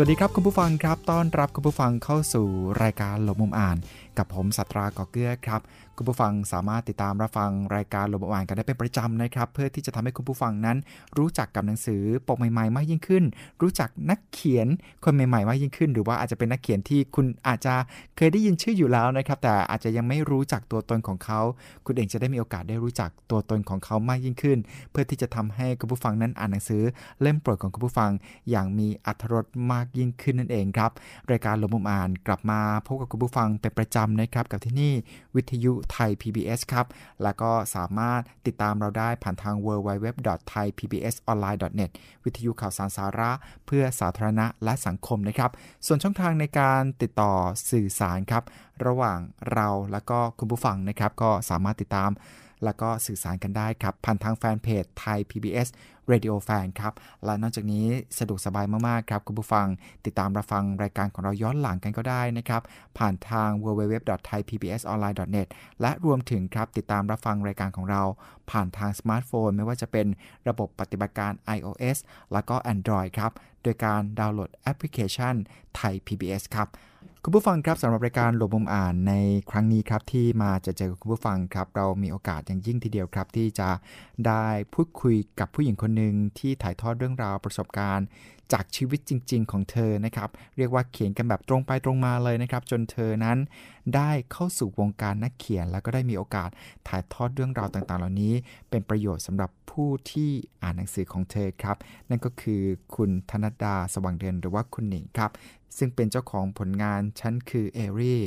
สวัสดีครับคุณผู้ฟังครับ ต้อนรับคุณผู้ฟังเข้าสู่รายการหลบมุมอ่าน กับผมสัตราก่อเกื้อครับ คุณผู้ฟังสามารถติดตามรับฟังรายการลมอ่านกันได้เป็นประจำนะครับ เพื่อที่จะทำให้คุณผู้ฟังนั้น รู้จักกับหนังสือปกใหม่ๆ มากยิ่งขึ้น รู้จักนักเขียนคนใหม่ๆ มากยิ่งขึ้น หรือว่าอาจจะเป็นนักเขียนที่คุณอาจจะเคยได้ยินชื่ออยู่แล้วนะครับ แต่อาจจะยังไม่รู้จักตัวตนของเขา คุณเองจะได้มีโอกาสได้รู้จักตัวตนของเขามากยิ่งขึ้น เพื่อที่จะทำให้คุณผู้ฟังนั้นอ่านหนังสือ เล่มโปรดของคุณผู้ฟัง อย่างมีอรรถรสมากยิ่งขึ้นนั่นเองครับ รายการลมอ่านกลับมาพบกับคุณผู้ฟังเป็นประจำนะครับกับที่นี่วิทยุไทย PBS ครับ แล้วก็สามารถติดตามเราได้ผ่านทาง www.thaipbsonline.net วิทยุข่าวสารสาระ เพื่อสาธารณะและสังคมนะครับ ส่วนช่องทางในการติดต่อสื่อสารครับ ระหว่างเราและก็คุณผู้ฟังนะครับ ก็สามารถติดตาม แล้วก็สื่อสารกันได้ครับ ผ่านทางแฟนเพจไทย PBS Radio Fan ครับ และนอกจากนี้สะดวกสบายมาก ๆ ครับ คุณผู้ฟังติดตามรับฟังรายการของเราย้อนหลังกันก็ได้นะครับ ผ่านทาง www.thaipbsonline.net และรวมถึงครับ ติดตามรับฟังรายการของเรา ผ่านทางสมาร์ทโฟน ไม่ว่าจะเป็นระบบปฏิบัติการ iOS แล้วก็ Android ครับ โดยการดาวน์โหลดแอปพลิเคชันไทย PBS ครับ คุณผู้ฟังครับสำหรับรายการหลบมุมอ่านในครั้งนี้ครับที่มาจะเจอกับคุณผู้ฟังครับ เรามีโอกาสอย่างยิ่งทีเดียวครับ ที่จะได้พูดคุยกับผู้หญิงคนหนึ่งที่ถ่ายทอดเรื่องราวประสบการณ์ จากชีวิตจริง ๆ ของเธอนะครับ เรียกว่าเขียนกันแบบตรงไปตรงมาเลยนะครับ จนเธอนั้นได้เข้าสู่วงการนักเขียน แล้วก็ได้มีโอกาสถ่ายทอดเรื่องราวต่างๆ เหล่านี้ เป็นประโยชน์สำหรับผู้ที่อ่านหนังสือของเธอครับ นั่นก็คือคุณธนดดาสว่างเดือนหรือว่าคุณหนิงครับ ซึ่งเป็นเจ้าของผลงานฉันคือเอรี่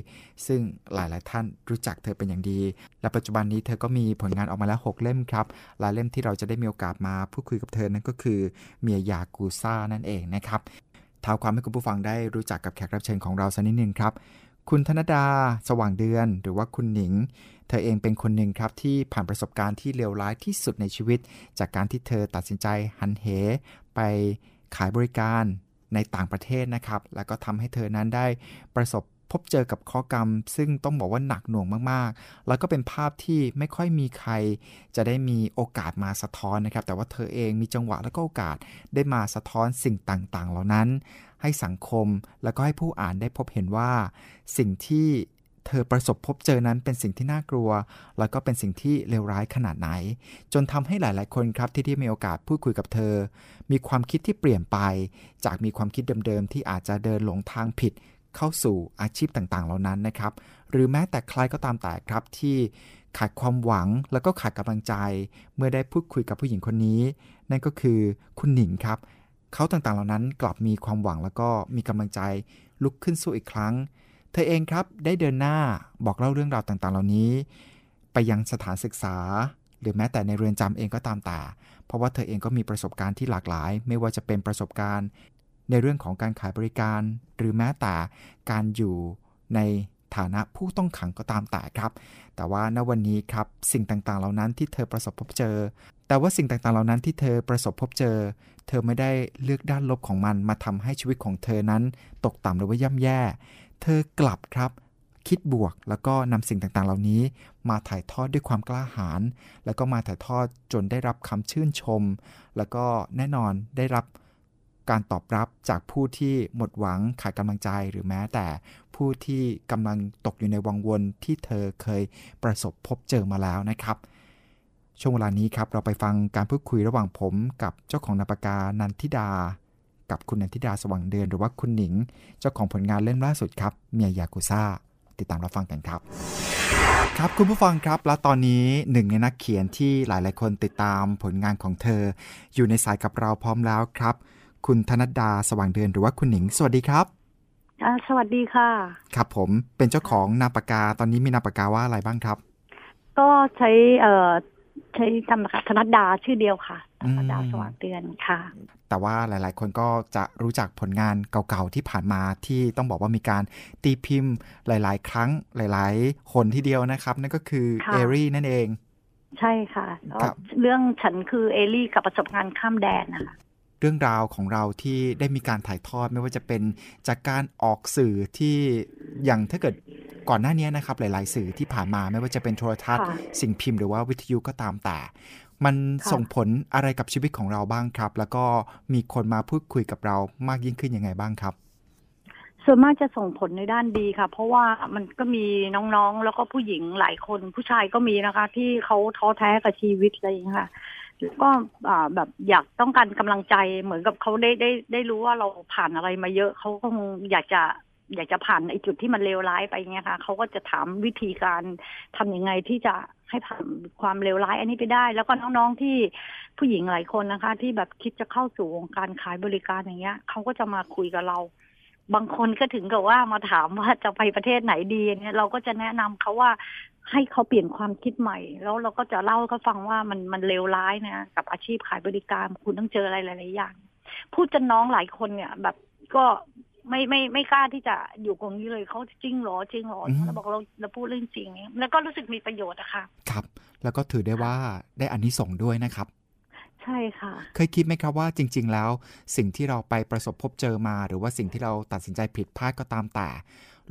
ซึ่งหลายๆท่านรู้จักเธอเป็นอย่างดี และปัจจุบันนี้เธอก็มีผลงานออกมาแล้ว 6 เล่มครับและเล่มที่เราจะได้มีโอกาสมาพูดคุยกับเธอนั่นก็คือเมียยากูซ่านั่นเองนะครับท้าวความให้คุณผู้ฟังได้รู้จักกับแขกรับเชิญของเราสักนิดนึงครับคุณธนดาสว่างเดือน หรือว่าคุณหนิง เธอเองเป็นคนหนึ่งครับที่ผ่านประสบการณ์ที่เลวร้ายที่สุดในชีวิต จากการที่เธอตัดสินใจหันเหไปขายบริการ ในต่างประเทศนะครับ แล้วก็ทำให้เธอนั้นได้ประสบพบเจอกับข้อกรรม ซึ่งต้องบอกว่าหนักหน่วงมากๆ แล้วก็เป็นภาพที่ไม่ค่อยมีใคร จะได้มีโอกาสมาสะท้อนนะครับ แต่ว่าเธอเองมีจังหวะและก็โอกาสได้มาสะท้อนสิ่งต่างๆ เหล่านั้น ให้สังคมแล้วก็ให้ผู้อ่านได้พบเห็นว่า สิ่งที่ เธอประสบพบเจอนั้นเป็นสิ่งที่น่ากลัว แล้วก็เป็นสิ่งที่เลวร้ายขนาดไหน จนทำให้หลาย ๆ คนครับที่ที่มีโอกาสพูดคุยกับเธอ มีความคิดที่เปลี่ยนไป จากมีความคิดเดิม ๆ ที่อาจจะเดินหลงทางผิด เข้าสู่อาชีพต่าง ๆ เหล่านั้นนะครับ หรือแม้แต่ใครก็ตามแต่ครับที่ขาดความหวังแล้วก็ขาดกำลังใจ เมื่อได้พูดคุยกับผู้หญิงคนนี้ นั่นก็คือคุณหนิงครับเขาต่างๆเหล่านั้นกลับมีความหวังแล้วก็มีกำลังใจลุกขึ้นสู้อีกครั้ง เธอเองครับได้เดินหน้าบอกเล่าเรื่องราวต่างๆ เหล่านี้ ไปยังสถานศึกษา หรือแม้แต่ในเรือนจำเองก็ตามแต่ เพราะว่าเธอเองก็มีประสบการณ์ที่หลากหลาย ไม่ว่าจะเป็นประสบการณ์ ในเรื่องของการขายบริการ หรือแม้แต่การอยู่ในฐานะผู้ต้องขังก็ตามแต่ครับ แต่ว่าณวันนี้ครับสิ่งต่างๆ เหล่านั้นที่เธอประสบพบเจอ แต่ว่าสิ่งต่างๆ เหล่านั้นที่เธอประสบพบเจอ เธอไม่ได้เลือกด้านลบของมันมาทำให้ชีวิตของเธอนั้น ตกต่ำหรือว่าย่ำแย่ เธอกลับครับ คิดบวกแล้วก็นำสิ่งต่างๆ เหล่านี้ มาถ่ายทอดด้วยความกล้าหาญแล้วก็มาถ่ายทอดจนได้รับคำชื่นชม แล้วก็แน่นอนได้รับการตอบรับจากผู้ที่หมดหวังขาดกำลังใจหรือแม้แต่ผู้ที่กำลังตกอยู่ในวังวนที่เธอเคยประสบพบเจอมาแล้วนะครับ ช่วงเวลานี้ครับเราไปฟังการพูดคุยระหว่างผมกับเจ้าของนาปากานันทิดา กับคุณนันทิดาสว่างเดือนหรือว่าคุณหนิง เจ้าของผลงานเล่มล่าสุดครับเมียยากุซ่าติดตามรับฟังกันครับ ครับคุณผู้ฟังครับ และตอนนี้หนึ่งในนักเขียนที่หลายๆคนติดตามผลงานของเธอ อยู่ในสายกับเราพร้อมแล้วครับ คุณธนดดาสว่างเดือนหรือว่าคุณหนิง สวัสดีครับสวัสดีค่ะ ครับผมเป็นเจ้าของนามปากกาตอนนี้มีนามปากกาว่าอะไรบ้างครับ ก็ใช้เอ่อ ใช้จำนะคะธนัดดาชื่อเดียวค่ะธนัดดาสว่างเดือนค่ะ แต่ว่าหลาย ๆ คนก็จะรู้จักผลงานเก่า ๆ ที่ผ่านมาที่ต้องบอกว่ามีการตีพิมพ์หลาย ๆ ครั้งหลาย ๆ คนทีเดียวนะครับ นั่นก็คือเอรี่นั่นเอง ใช่ค่ะ เรื่องฉันคือเอรี่กับประสบการณ์ข้ามแดนนะคะเรื่องราวของเราที่ได้มีการถ่ายทอดไม่ว่าจะเป็นจากการออกสื่อที่อย่างถ้าเกิด ก่อนหน้านี้นะครับหลาย ๆ สื่อที่ผ่านมาไม่ว่าจะเป็นโทรทัศน์ สิ่งพิมพ์หรือว่าวิทยุก็ตามแต่ มันส่งผลอะไรกับชีวิตของเราบ้างครับ แล้วก็มีคนมาพูดคุยกับเรามากยิ่งขึ้นยังไงบ้างครับ ส่วนมากจะส่งผลในด้านดีค่ะ เพราะว่ามันก็มีน้องๆ แล้วก็ผู้หญิงหลายคนผู้ชายก็มีนะคะ ที่เขาท้อแท้กับชีวิตอะไรอย่างนี้ค่ะก็แบบอยากต้องการกำลังใจเหมือนกับเขาได้ได้ได้รู้ว่าเราผ่านอะไรมาเยอะเขาคงอยากจะ อยากจะผ่านไอ้จุดที่มันเลวร้ายไปเงี้ยค่ะเขาก็จะถามวิธีการทํำยังไงที่จะให้ผ่านความเลวร้ายอันนี้ไปได้ แล้วก็น้องๆที่ผู้หญิงหลายคนนะคะ ที่แบบคิดจะเข้าสู่วงการขายบริการอย่างเงี้ยเขาก็จะมาคุยกับเรา บางคนก็ถึงกับว่ามาถามว่าจะไปประเทศไหนดีเนี่ยเราก็จะแนะนำเขาว่าให้เขาเปลี่ยนความคิดใหม่ แล้วเราก็จะเล่าเขาฟังว่ามันมันเลวร้ายนะกับอาชีพขายบริการคุณต้องเจออะไรหลายๆอย่าง พูดจนน้องหลายคนเนี่ย แบบก็ ไม่ไม่ไม่กล้าที่จะอยู่ตรงนี้เลยเขาจริงหรอจริงหรอเราบอกเราเราพูดเรื่องจริงแล้วก็รู้สึกมีประโยชน์นะคะครับ แล้วก็ถือได้ว่าได้อันนี้ส่งด้วยนะครับ ใช่ค่ะ เคยคิดไหมครับว่าจริง ๆ แล้ว สิ่งที่เราไปประสบพบเจอมา หรือว่าสิ่งที่เราตัดสินใจผิดพลาดก็ตามแต่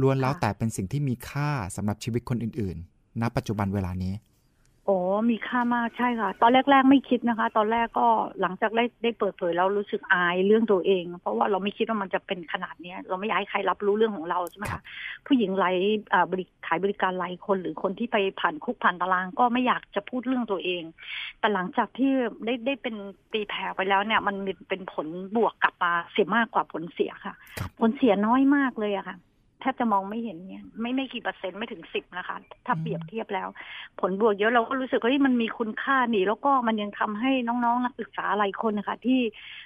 ล้วนแล้วแต่เป็นสิ่งที่มีค่าสำหรับชีวิตคนอื่นณปัจจุบันเวลานี้โอ้ มีค่ามากใช่ค่ะ ตอนแรก ๆ ไม่คิดนะคะ ตอนแรกก็หลังจากได้ได้เปิดเผยแล้วรู้สึกอายเรื่องตัวเอง เพราะว่าเราไม่คิดว่ามันจะเป็นขนาดเนี้ย เราไม่อยากให้ใครรับรู้เรื่องของเราใช่ไหมครัคะบผู้หญิงไร้อ่าบริขายบริการไร้คนหรือคนที่ไปผ่านคุกผ่านตาราง ก็ไม่อยากจะพูดเรื่องตัวเอง แต่หลังจากที่ได้ได้เป็นตีแผ่ไปแล้วเนี่ย มันมีเป็นผลบวกกลับมาเสียมากกว่าผลเสียค่ะครับผลเสียน้อยมากเลยอะค่ะ แทบจะมองไม่เห็นเนี่ยไม่ไม่กี่เปอร์เซ็นต์ไม่ถึงสิบนะคะ ถ้าเปรียบเทียบแล้ว ผลบวกเยอะเราก็รู้สึกว่าเฮ้ยมันมีคุณค่านี่ แล้วก็มันยังทำให้น้องๆนักศึกษาหลายคนนะคะ ที่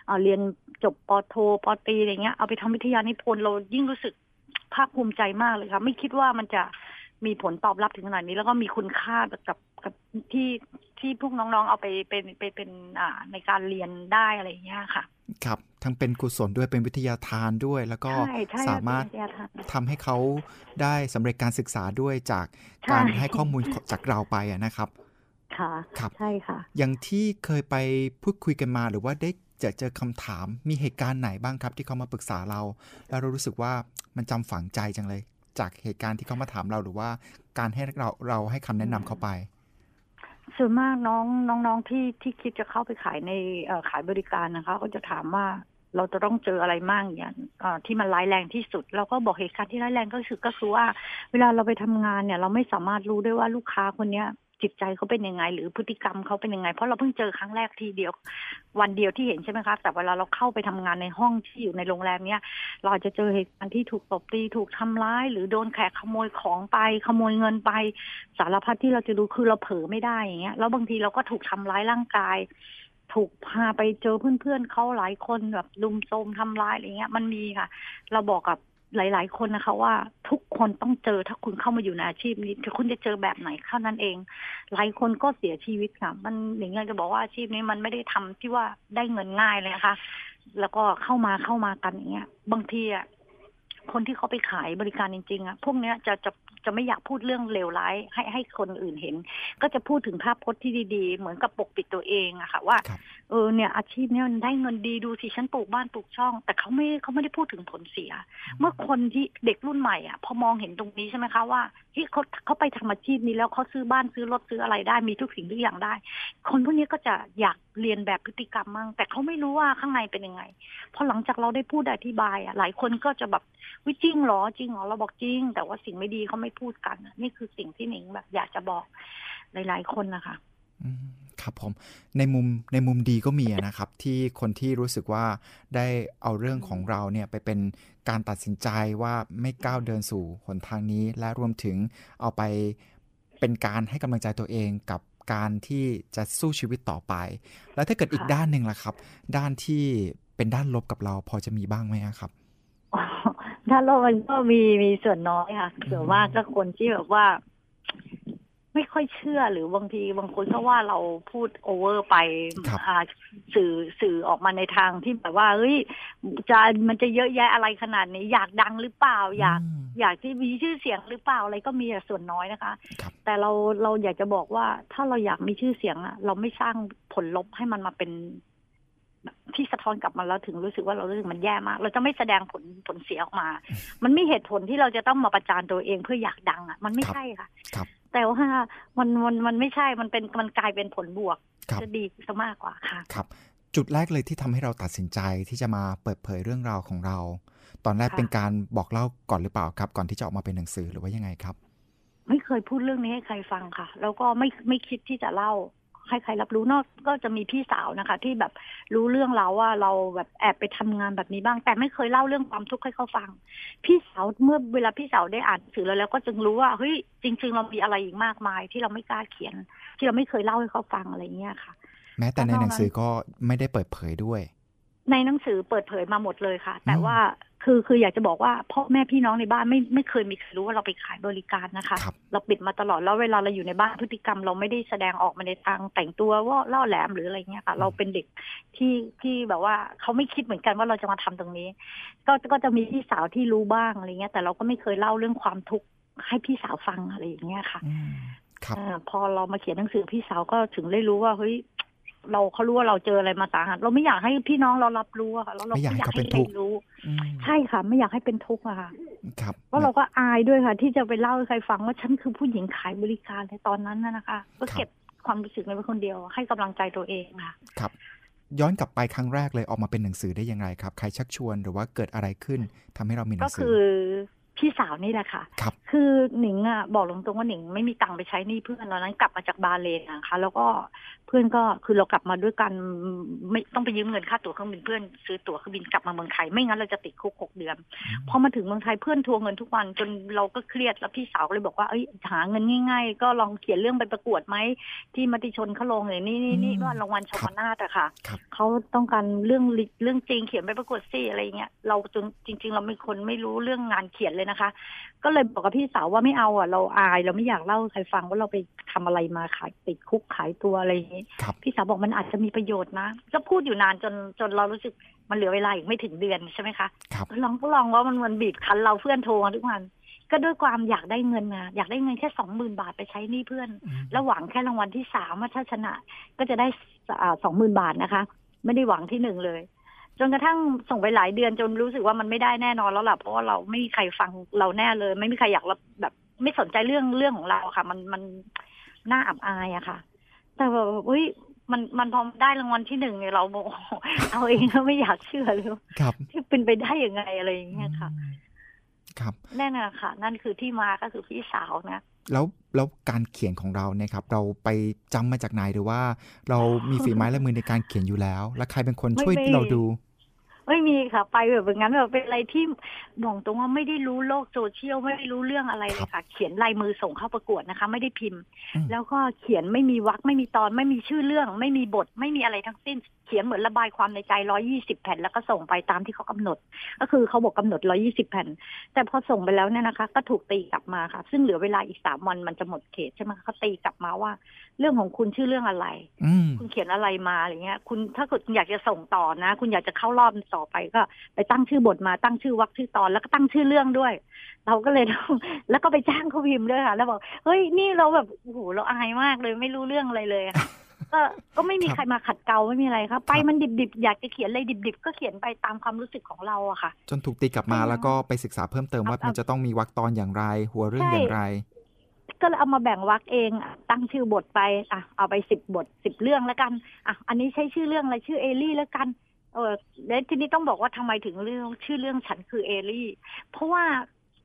เอ่อเรียนจบปอโทปอตรีอะไรเงี้ยเอาไปทำวิทยานิพนธ์เรายิ่งรู้สึกภาคภูมิใจมากเลยค่ะ ไม่คิดว่ามันจะ มีผลตอบรับถึงขนาดนี้แล้วก็มีคุณค่ากับกับที่ที่พวกน้องๆเอาไปเป็นไปเป็นอ่าในการเรียนได้อะไรอย่างเงี้ยค่ะ ครับ ทั้งเป็นกุศลด้วยเป็นวิทยาทานด้วย แล้วก็ใช่ใช่สามารถเป็นวิทยาทานทำให้เขาได้สำเร็จการศึกษาด้วยจากใช่การให้ข้อมูลจากเราไปอะนะครับ ค่ะครับใช่ค่ะ อย่างที่เคยไปพูดคุยกันมาหรือว่าได้เจอเจอคำถามมีเหตุการณ์ไหนบ้างครับ ที่เขามาปรึกษาเรา แล้วเรารู้สึกว่ามันจำฝังใจจังเลย จากเหตุการณ์ที่เขามาถามเราหรือว่าการให้เราเราให้คำแนะนำเขาไป ส่วนมากน้องน้องๆที่ที่คิดจะเข้าไปขายในขายบริการนะคะก็จะถามว่าเราจะต้องเจออะไรมั่งอย่างที่มันร้ายแรงที่สุด เราก็บอกเหตุการณ์ที่ร้ายแรงก็คือก็คือว่า เวลาเราไปทำงานเนี่ย เราไม่สามารถรู้ได้ว่าลูกค้าคนเนี้ย จิตใจเขาเป็นยังไง หรือพฤติกรรมเขาเป็นยังไง เพราะเราเพิ่งเจอครั้งแรกทีเดียว วันเดียวที่เห็นใช่ไหมคะแต่เวลาเราเข้าไปทำงานในห้องที่อยู่ในโรงแรมเนี้ยเราจะเจอเหตุการณ์ที่ถูกตบตีถูกทำร้าย หรือโดนแขกขโมยของไป ขโมยเงินไป สารพัดที่เราจะดูคือเราเผลอไม่ได้อย่างเงี้ยแล้วบางทีเราก็ถูกทำร้ายร่างกาย ถูกพาไปเจอเพื่อนๆเขาหลายคนแบบลุมโทมทำร้ายอะไรเงี้ย มันมีค่ะ เราบอกกับ หลาย ๆ คนนะคะว่าทุกคนต้องเจอถ้าคุณเข้ามาอยู่ในอาชีพนี้คุณจะเจอแบบไหนเท่านั้นเอง หลายคนก็เสียชีวิตค่ะ มันอย่างเงี้ยจะบอกว่าอาชีพนี้มันไม่ได้ทำที่ว่าได้เงินง่ายเลยนะคะ แล้วก็เข้ามาเข้ามากันอย่างเงี้ย บางทีอะคนที่เขาไปขายบริการจริงๆอะพวกเนี้ยจะจะจะไม่อยากพูดเรื่องเลวร้าย ให้ให้คนอื่นเห็น ก็จะพูดถึงภาพพจน์ที่ดี ๆ เหมือนกับปกปิดตัวเองอะค่ะว่า ออเนี่ยอาชีพเนี้ยมันได้เงินดีดูสิฉันปลูกบ้านปลูกช่อง แต่เขาไม่เขาไม่ได้พูดถึงผลเสีย เมื่อคนที่เด็กรุ่นใหม่อะ พอมองเห็นตรงนี้ใช่ไหมคะว่าเฮ้ยเขาเขาไปทำอาชีพนี้แล้วเขาซื้อบ้านซื้อรถซื้ออะไรได้มีทุกสิ่งทุกอย่างได้ คนพวกนี้ก็จะอยากเรียนแบบพฤติกรรมมั่งแต่เขาไม่รู้ว่าข้างในเป็นยังไงพอหลังจากเราได้พูดอธิบายอะหลายคนก็จะแบบวิจริงเหรอจริงเหรอเราบอกจริง แต่ว่าสิ่งไม่ดีเขาไม่พูดกันอะนี่คือสิ่งที่หนิงแบบ อยากจะบอกหลาย ๆ คนนะคะอืม ครับผมในมุมในมุมดีก็มีอะนะครับ ที่คนที่รู้สึกว่าได้เอาเรื่องของเราเนี่ยไปเป็นการตัดสินใจว่าไม่ก้าวเดินสู่หนทางนี้ และรวมถึงเอาไปเป็นการให้กำลังใจตัวเองกับการที่จะสู้ชีวิตต่อไป แล้วถ้าเกิดอีกค่ะด้านหนึ่งล่ะครับ ด้านที่เป็นด้านลบกับเราพอจะมีบ้างไหมอะครับถ้าโลกมันก็มีมีส่วนน้อยค่ะส่วนมากก็คนที่แบบว่า ไม่ค่อยเชื่อหรือบางทีบางคนก็ว่าเราพูดโอเวอร์ไปครับอ่าสื่อสื่อออกมาในทางที่แบบว่าเฮ้ยจะมันจะเยอะแยะอะไรขนาดนี้อยากดังหรือเปล่า อยากมอยากที่มีชื่อเสียงหรือเปล่าอะไรก็มีแต่ส่วนน้อยนะคะครับแต่เราเราอยากจะบอกว่าถ้าเราอยากมีชื่อเสียงอะเราไม่สร้างผลลบให้มันมาเป็นแบบที่สะท้อนกลับมาแล้วถึงรู้สึกว่าเรารู้สึกมันแย่มาก เราจะไม่แสดงผลผลเสียออกมา มันไม่เหตุผลที่เราจะต้องมาประจานตัวเองเพื่ออยากดังอะมันไม่ครับใช่ค่ะครับ แต่ว่ามันมันมันไม่ใช่มันเป็นมันกลายเป็นผลบวกครับจะดีซะมากกว่าค่ะครับ จุดแรกเลยที่ทำให้เราตัดสินใจที่จะมาเปิดเผยเรื่องราวของเรา ตอนแรกค่ะเป็นการบอกเล่าก่อนหรือเปล่าครับ ก่อนที่จะออกมาเป็นหนังสือหรือว่ายังไงครับ ไม่เคยพูดเรื่องนี้ให้ใครฟังค่ะ แล้วก็ไม่ไม่คิดที่จะเล่า ให้ใครรับรู้นอกก็จะมีพี่สาวนะคะ ที่แบบรู้เรื่องเราว่าเราแบบแอบไปทำงานแบบนี้บ้าง แต่ไม่เคยเล่าเรื่องความทุกข์ให้เขาฟัง พี่สาวเมื่อเวลาพี่สาวได้อ่านหนังสือแล้วแล้วก็จึงรู้ว่าเฮ้ยจริง ๆ เรามีอะไรอีกมากมาย ที่เราไม่กล้าเขียน ที่เราไม่เคยเล่าให้เขาฟังอะไรเงี้ยค่ะ แม้แต่ในแล้วนอกหนังสือนั้นก็ไม่ได้เปิดเผยด้วย ในหนังสือเปิดเผยมาหมดเลยค่ะ แต่อืมว่า คือคืออยากจะบอกว่าพ่อแม่พี่น้องในบ้านไม่ไม่เคยมีใครรู้ว่าเราไปขายบริการนะคะครับเราปิดมาตลอดแล้วเวลาเราอยู่ในบ้านพฤติกรรม เราไม่ได้แสดงออกมาในทางแต่งตัวว่าล่อแหลมหรืออะไรเงี้ยค่ะ เราเป็นเด็กที่ที่แบบว่าเขาไม่คิดเหมือนกันว่าเราจะมาทำตรงนี้ ก็ก็จะมีพี่สาวที่รู้บ้างอะไรเงี้ย แต่เราก็ไม่เคยเล่าเรื่องความทุกข์ให้พี่สาวฟังอะไรอย่างเงี้ยค่ะอืมครับเออพอเรามาเขียนหนังสือพี่สาวก็ถึงได้รู้ว่าเฮ้ย เราเขารู้ว่าเราเจออะไรมาสาหัสเราไม่อยากให้พี่น้องเรารับรู้อะค่ะแล้วเราไม่อยากไม่ให้อยากเขาเป็ให้นใครทุกข์รู้อืมใช่ค่ะ ไม่อยากให้เป็นทุกข์อะค่ะครับเพราะเราก็อายด้วยค่ะ ที่จะไปเล่าให้ใครฟังว่าฉันคือผู้หญิงขายบริการในตอนนั้นน่ะนะคะ ก็เก็บความรู้สึกในเป็นคนเดียว ให้กำลังใจตัวเองค่ะครับ ย้อนกลับไปครั้งแรกเลยออกมาเป็นหนังสือได้อย่างไรครับ ใครชักชวนหรือว่าเกิดอะไรขึ้นทำให้เรามีหนัก็งสืคือ พี่สาวนี่แหละค่ะครับคือหนิงอะบอกตรงๆว่าหนิงไม่มีตังค์ไปใช้หนี้เพื่อนตอนนั้นกลับมาจากบาเลนนะคะ แล้วก็เพื่อนก็คือเรากลับมาด้วยกันไม่ต้องไปยืมเงินค่าตั๋วเครื่องบินเพื่อนซื้อตั๋วเครื่องบินกลับมาเมืองไทยไม่งั้นเราจะติดคุกหกเดือนพอมาถึงเมืองไทยเพื่อนทวงเงินทุกวันจนเราก็เครียดแล้วพี่สาวก็เลยบอกว่าเอ้ยหาเงินง่าย ๆ ก็ลองเขียนเรื่องไปประกวดไหมที่มติชนเขาลงเลยนี่นี่นี่อืมว่ารางวัลชมนาตอะค่ะครับเขาต้องการเรื่องลิเรื่องจริงเขียนไปประกวดสิอะไรเงี้ยเราจนจริง ๆ เราเป็นคนไม่รู้เรื่องงานเขียนเลยนะคะ ก็เลยบอกกับพี่สาวว่าไม่เอาอะเราอายเราไม่อยากเล่าให้ใครฟังว่าเราไปทำอะไรมาขายติดคุกขายตัวอะไรอย่างนี้ครับพี่สาวบอกมันอาจจะมีประโยชน์นะ ก็พูดอยู่นานจนจนเรารู้สึกมันเหลือเวลาอีกไม่ถึงเดือนใช่ไหมคะครับก็ลองก็ลองว่ามันมันบีบคั้นเราเพื่อนโทรมาทุกวันก็ด้วยความอยากได้เงินนะอยากได้เงินแค่สองหมื่นบาทไปใช้หนี้เพื่อนอืมแล้วหวังแค่รางวัลที่สามว่าถ้าชนะ ก็จะได้สองหมื่นบาทนะคะ ไม่ได้หวังที่หนึ่งเลย จนกระทั่งส่งไปหลายเดือนจนรู้สึกว่ามันไม่ได้แน่นอนแล้วล่ะเพราะว่าเราไม่มีใครฟังเราแน่เลย ไม่มีใครอยากรับแบบ ไม่สนใจเรื่องเรื่องของเราค่ะ มันมันน่าอับอายอะค่ะ แต่แบบเฮ้ยมันมันพอได้รางวัลที่หนึ่งเนี่ยเราโมโหเอาเองก็ไม่อยากเชื่อเลยครับที่เป็นไปได้ยังไงอะไรอย่างเงี้ยค่ะอืมครับแน่นอนค่ะ นั่นคือที่มาก็คือพี่สาวนะ แล้วแล้วการเขียนของเราเนี่ยครับเราไปจำมาจากไหนหรือว่า เรามีฝีไม้ลายมือในการเขียนอยู่แล้ว แล้วใครเป็นคนช่วยไม่ไม่เราดู ไม่มีค่ะ ไปแบบอย่างนั้นแบบเป็นอะไรที่บอกตรงว่าไม่ได้รู้โลกโซเชียลไม่ได้รู้เรื่องอะไรเลยค่ะ เขียนลายมือส่งเข้าประกวดนะคะ ไม่ได้พิมพ์อืมแล้วก็เขียนไม่มีวรรคไม่มีตอน ไม่มีชื่อเรื่อง ไม่มีบทไม่มีอะไรทั้งสิ้น เขียนเหมือนระบายความในใจร้อยี่สิบแผ่นแล้วก็ส่งไปตามที่เขากำหนด ก็คือเขาบอกกำหนดร้อยี่สิบแผ่น แต่พอส่งไปแล้วเนี่ยนะคะ ก็ถูกตีกลับมาค่ะ ซึ่งเหลือเวลาอีกสามวันมันจะหมดเขตใช่ไหมคะเขาตีกลับมาว่า เรื่องของคุณชื่อเรื่องอะไรอืมคุณเขียนอะไรมาอะไรเงี้ย คุณถ้าเกิดคุณอยากจะส่งต่อนะ คุณอยากจะเข้ารอบต่อไปก็ ไปตั้งชื่อบทมาตั้งชื่อวรรคชื่อตอนแล้วก็ตั้งชื่อเรื่องด้วย เราก็เลยต้องแล้วก็ไปจ้างเขาพิมพ์ด้วยค่ะ แล้วบอกเฮ้ยนี่เราแบบโอ้โหเราอายมากเลยไม่รู้เรื่องอะไรเลยอะค่ะก็ก็ไม่มีครับใครมาขัดเกลาไม่มีอะไรครับ ไปครับมันดิบๆ อยากจะเขียนอะไรดิบๆ ก็เขียนไปตามความรู้สึกของเราอะค่ะ จนถูกตีกลับมาใช่แล้วก็ไปศึกษาเพิ่มเติมว่าเอามันจะต้องมีวรรคตอนอย่างไร หัวเรื่องใช่อย่างไร ก็เลยเอามาแบ่งวรรคเองอะตั้งชื่อบทไปอะเอาไปสิบบทสิบเรื่องแล้วกันอะอันนี้ใช้ชื่อเรื่องอะไรชื่อเอลี่แล้วกันเออแล้วทีนี้ต้องบอกว่าทำไมถึงเรื่องชื่อเรื่องฉันคือเอลี่เพราะว่า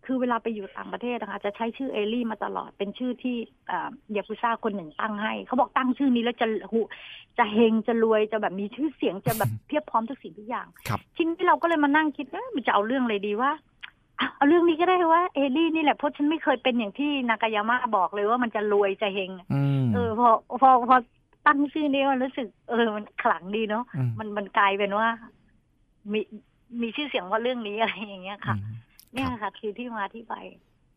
คือเวลาไปอยู่ต่างประเทศนะคะจะใช้ชื่อเอลี่มาตลอดเป็นชื่อที่อ่ายากุซ่าคนหนึ่งตั้งให้ เขาบอกตั้งชื่อนี้แล้วจะหุจะเฮงจะรวยจะแบบมีชื่อเสียงจะแบบเพียบพร้อมทุกสิ่งทุกอย่างครับทีนี้เราก็เลยมานั่งคิดว่ามันจะเอาเรื่องอะไรดีว่าอะ เอาเรื่องนี้ก็ได้ว่าเอลี่นี่แหละเพราะฉันไม่เคยเป็นอย่างที่นากายามะบอกเลยว่ามันจะรวยจะเฮงอืมเออพอพอพอตั้งชื่อนี้มันรู้สึกเออมันขลังดีเนาะอืมมันมันกลายเป็นว่า มีมีชื่อเสียงว่าเรื่องนี้อะไรอย่างเงี้ยค่ะอืมเนี่ยครับค่ะ คือที่มาที่ไป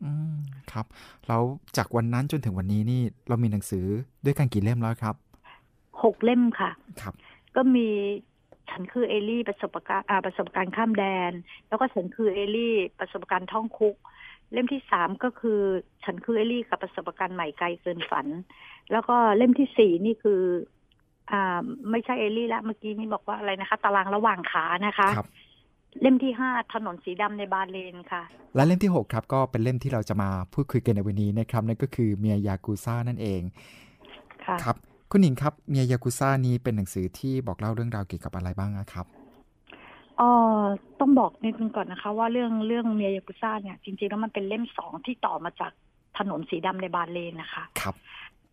อืมครับแล้วจากวันนั้นจนถึงวันนี้นี่เรามีหนังสือด้วยกันกี่เล่มแล้วครับหกเล่มค่ะ ครับ ก็มี ฉันคือเอลี่ประสบการณ์อ่าประสบการณ์ข้ามแดน แล้วก็ฉันคือเอลี่ประสบการณ์ท่องคุก เล่มที่สามก็คือ ฉันคือเอลี่กับประสบการณ์ใหม่ไกลเกินฝัน แล้วก็เล่มที่สี่นี่คือ อ่า ไม่ใช่เอลี่ละเมื่อกี้นี่บอกว่าอะไรนะคะ ตารางระหว่างขานะคะครับเล่มที่ห้าถนนสีดำในบาเลนค่ะ และเล่มที่6ครับ ก็เป็นเล่มที่เราจะมาพูดคุยกันในวันนี้นะครับนั่นก็คือเมียยากุซ่านั่นเองค่ะครับ คุณหญิงครับเมียยากุซ่านี้เป็นหนังสือที่บอกเล่าเรื่องราวเกี่ยวกับอะไรบ้างอะครับอ๋อต้องบอกนิดนึงก่อนนะคะ ว่าเรื่องเรื่องเมียยากุซ่าเนี่ย จริงๆแล้วมันเป็นเล่มสองที่ต่อมาจากถนนสีดำในบาเลนนะคะ ครับ